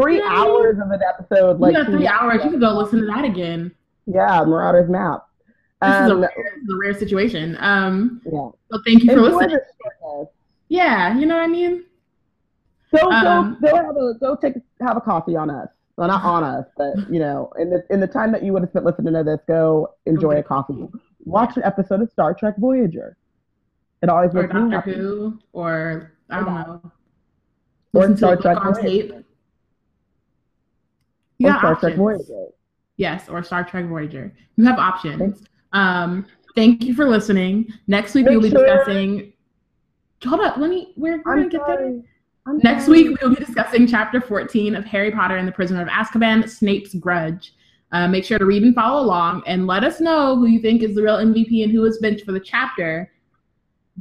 three Yeah. hours of an episode like you got three hours. You can go listen to that again. yeah marauder's map This is, a um, rare, this is a rare situation. Um, yeah so thank you for listening. Yeah, you know what I mean. go Um, go go have a go take have a coffee on us well not on us but you know in the in the time that you would have spent listening to this go enjoy a coffee watch an episode of star trek voyager it always Or makes me Doctor happy Who, or I don't know. Or Listen Star Trek on tape. You or star trek options. voyager Yes, or Star Trek Voyager. You have options. Um, thank you for listening. Next week Make we'll be sure- discussing. Hold up, let me. We're, we're gonna get there. I'm Next sorry. week we'll be discussing Chapter 14 of Harry Potter and the Prisoner of Azkaban: Snape's Grudge. Uh, make sure to read and follow along, and let us know who you think is the real MVP and who is benched for the chapter.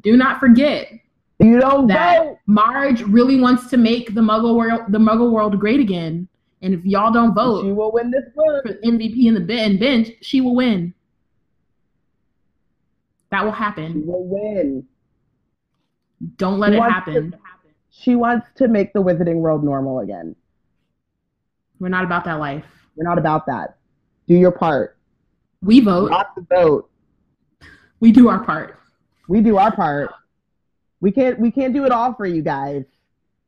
Do not forget you don't that vote Marge really wants to make the Muggle world the Muggle world great again. And if y'all don't vote, she will win this for MVP in the ben- bench, she will win. That will happen. she will win Don't let She it happen. she wants to make the wizarding world normal again We're not about that life. we're not about that do your part We vote. not to vote We do our part. we do our part we can't we can't do it all for you guys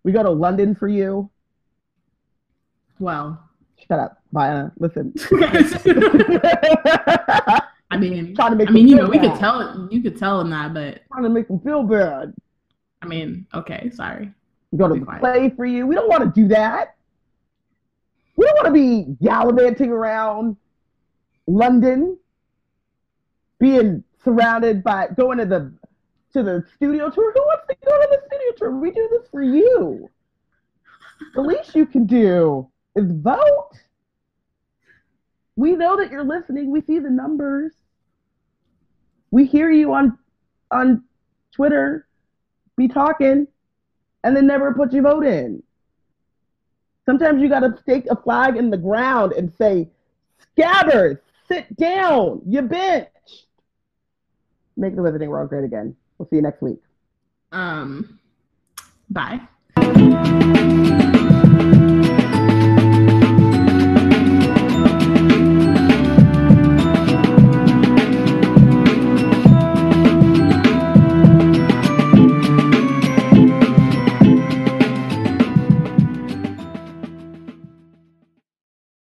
we go to london for you Well, shut up Maya. listen I mean, trying to make I mean, you know, we could bad. tell you could tell him that, but trying to make them feel bad I mean, okay, sorry. we go to quiet. play for you. We don't want to do that. We don't want to be gallivanting around london being surrounded by going to the to the studio tour. Who wants to go to the studio tour? We do this for you. The least you can do is vote. We know that you're listening. We see the numbers. We hear you on on twitter be talking and then never put your vote in. Sometimes you got to stake a flag in the ground and say, Scabbers, sit down, you bitch. Make the Wizarding World great again. We'll see you next week. Um, bye.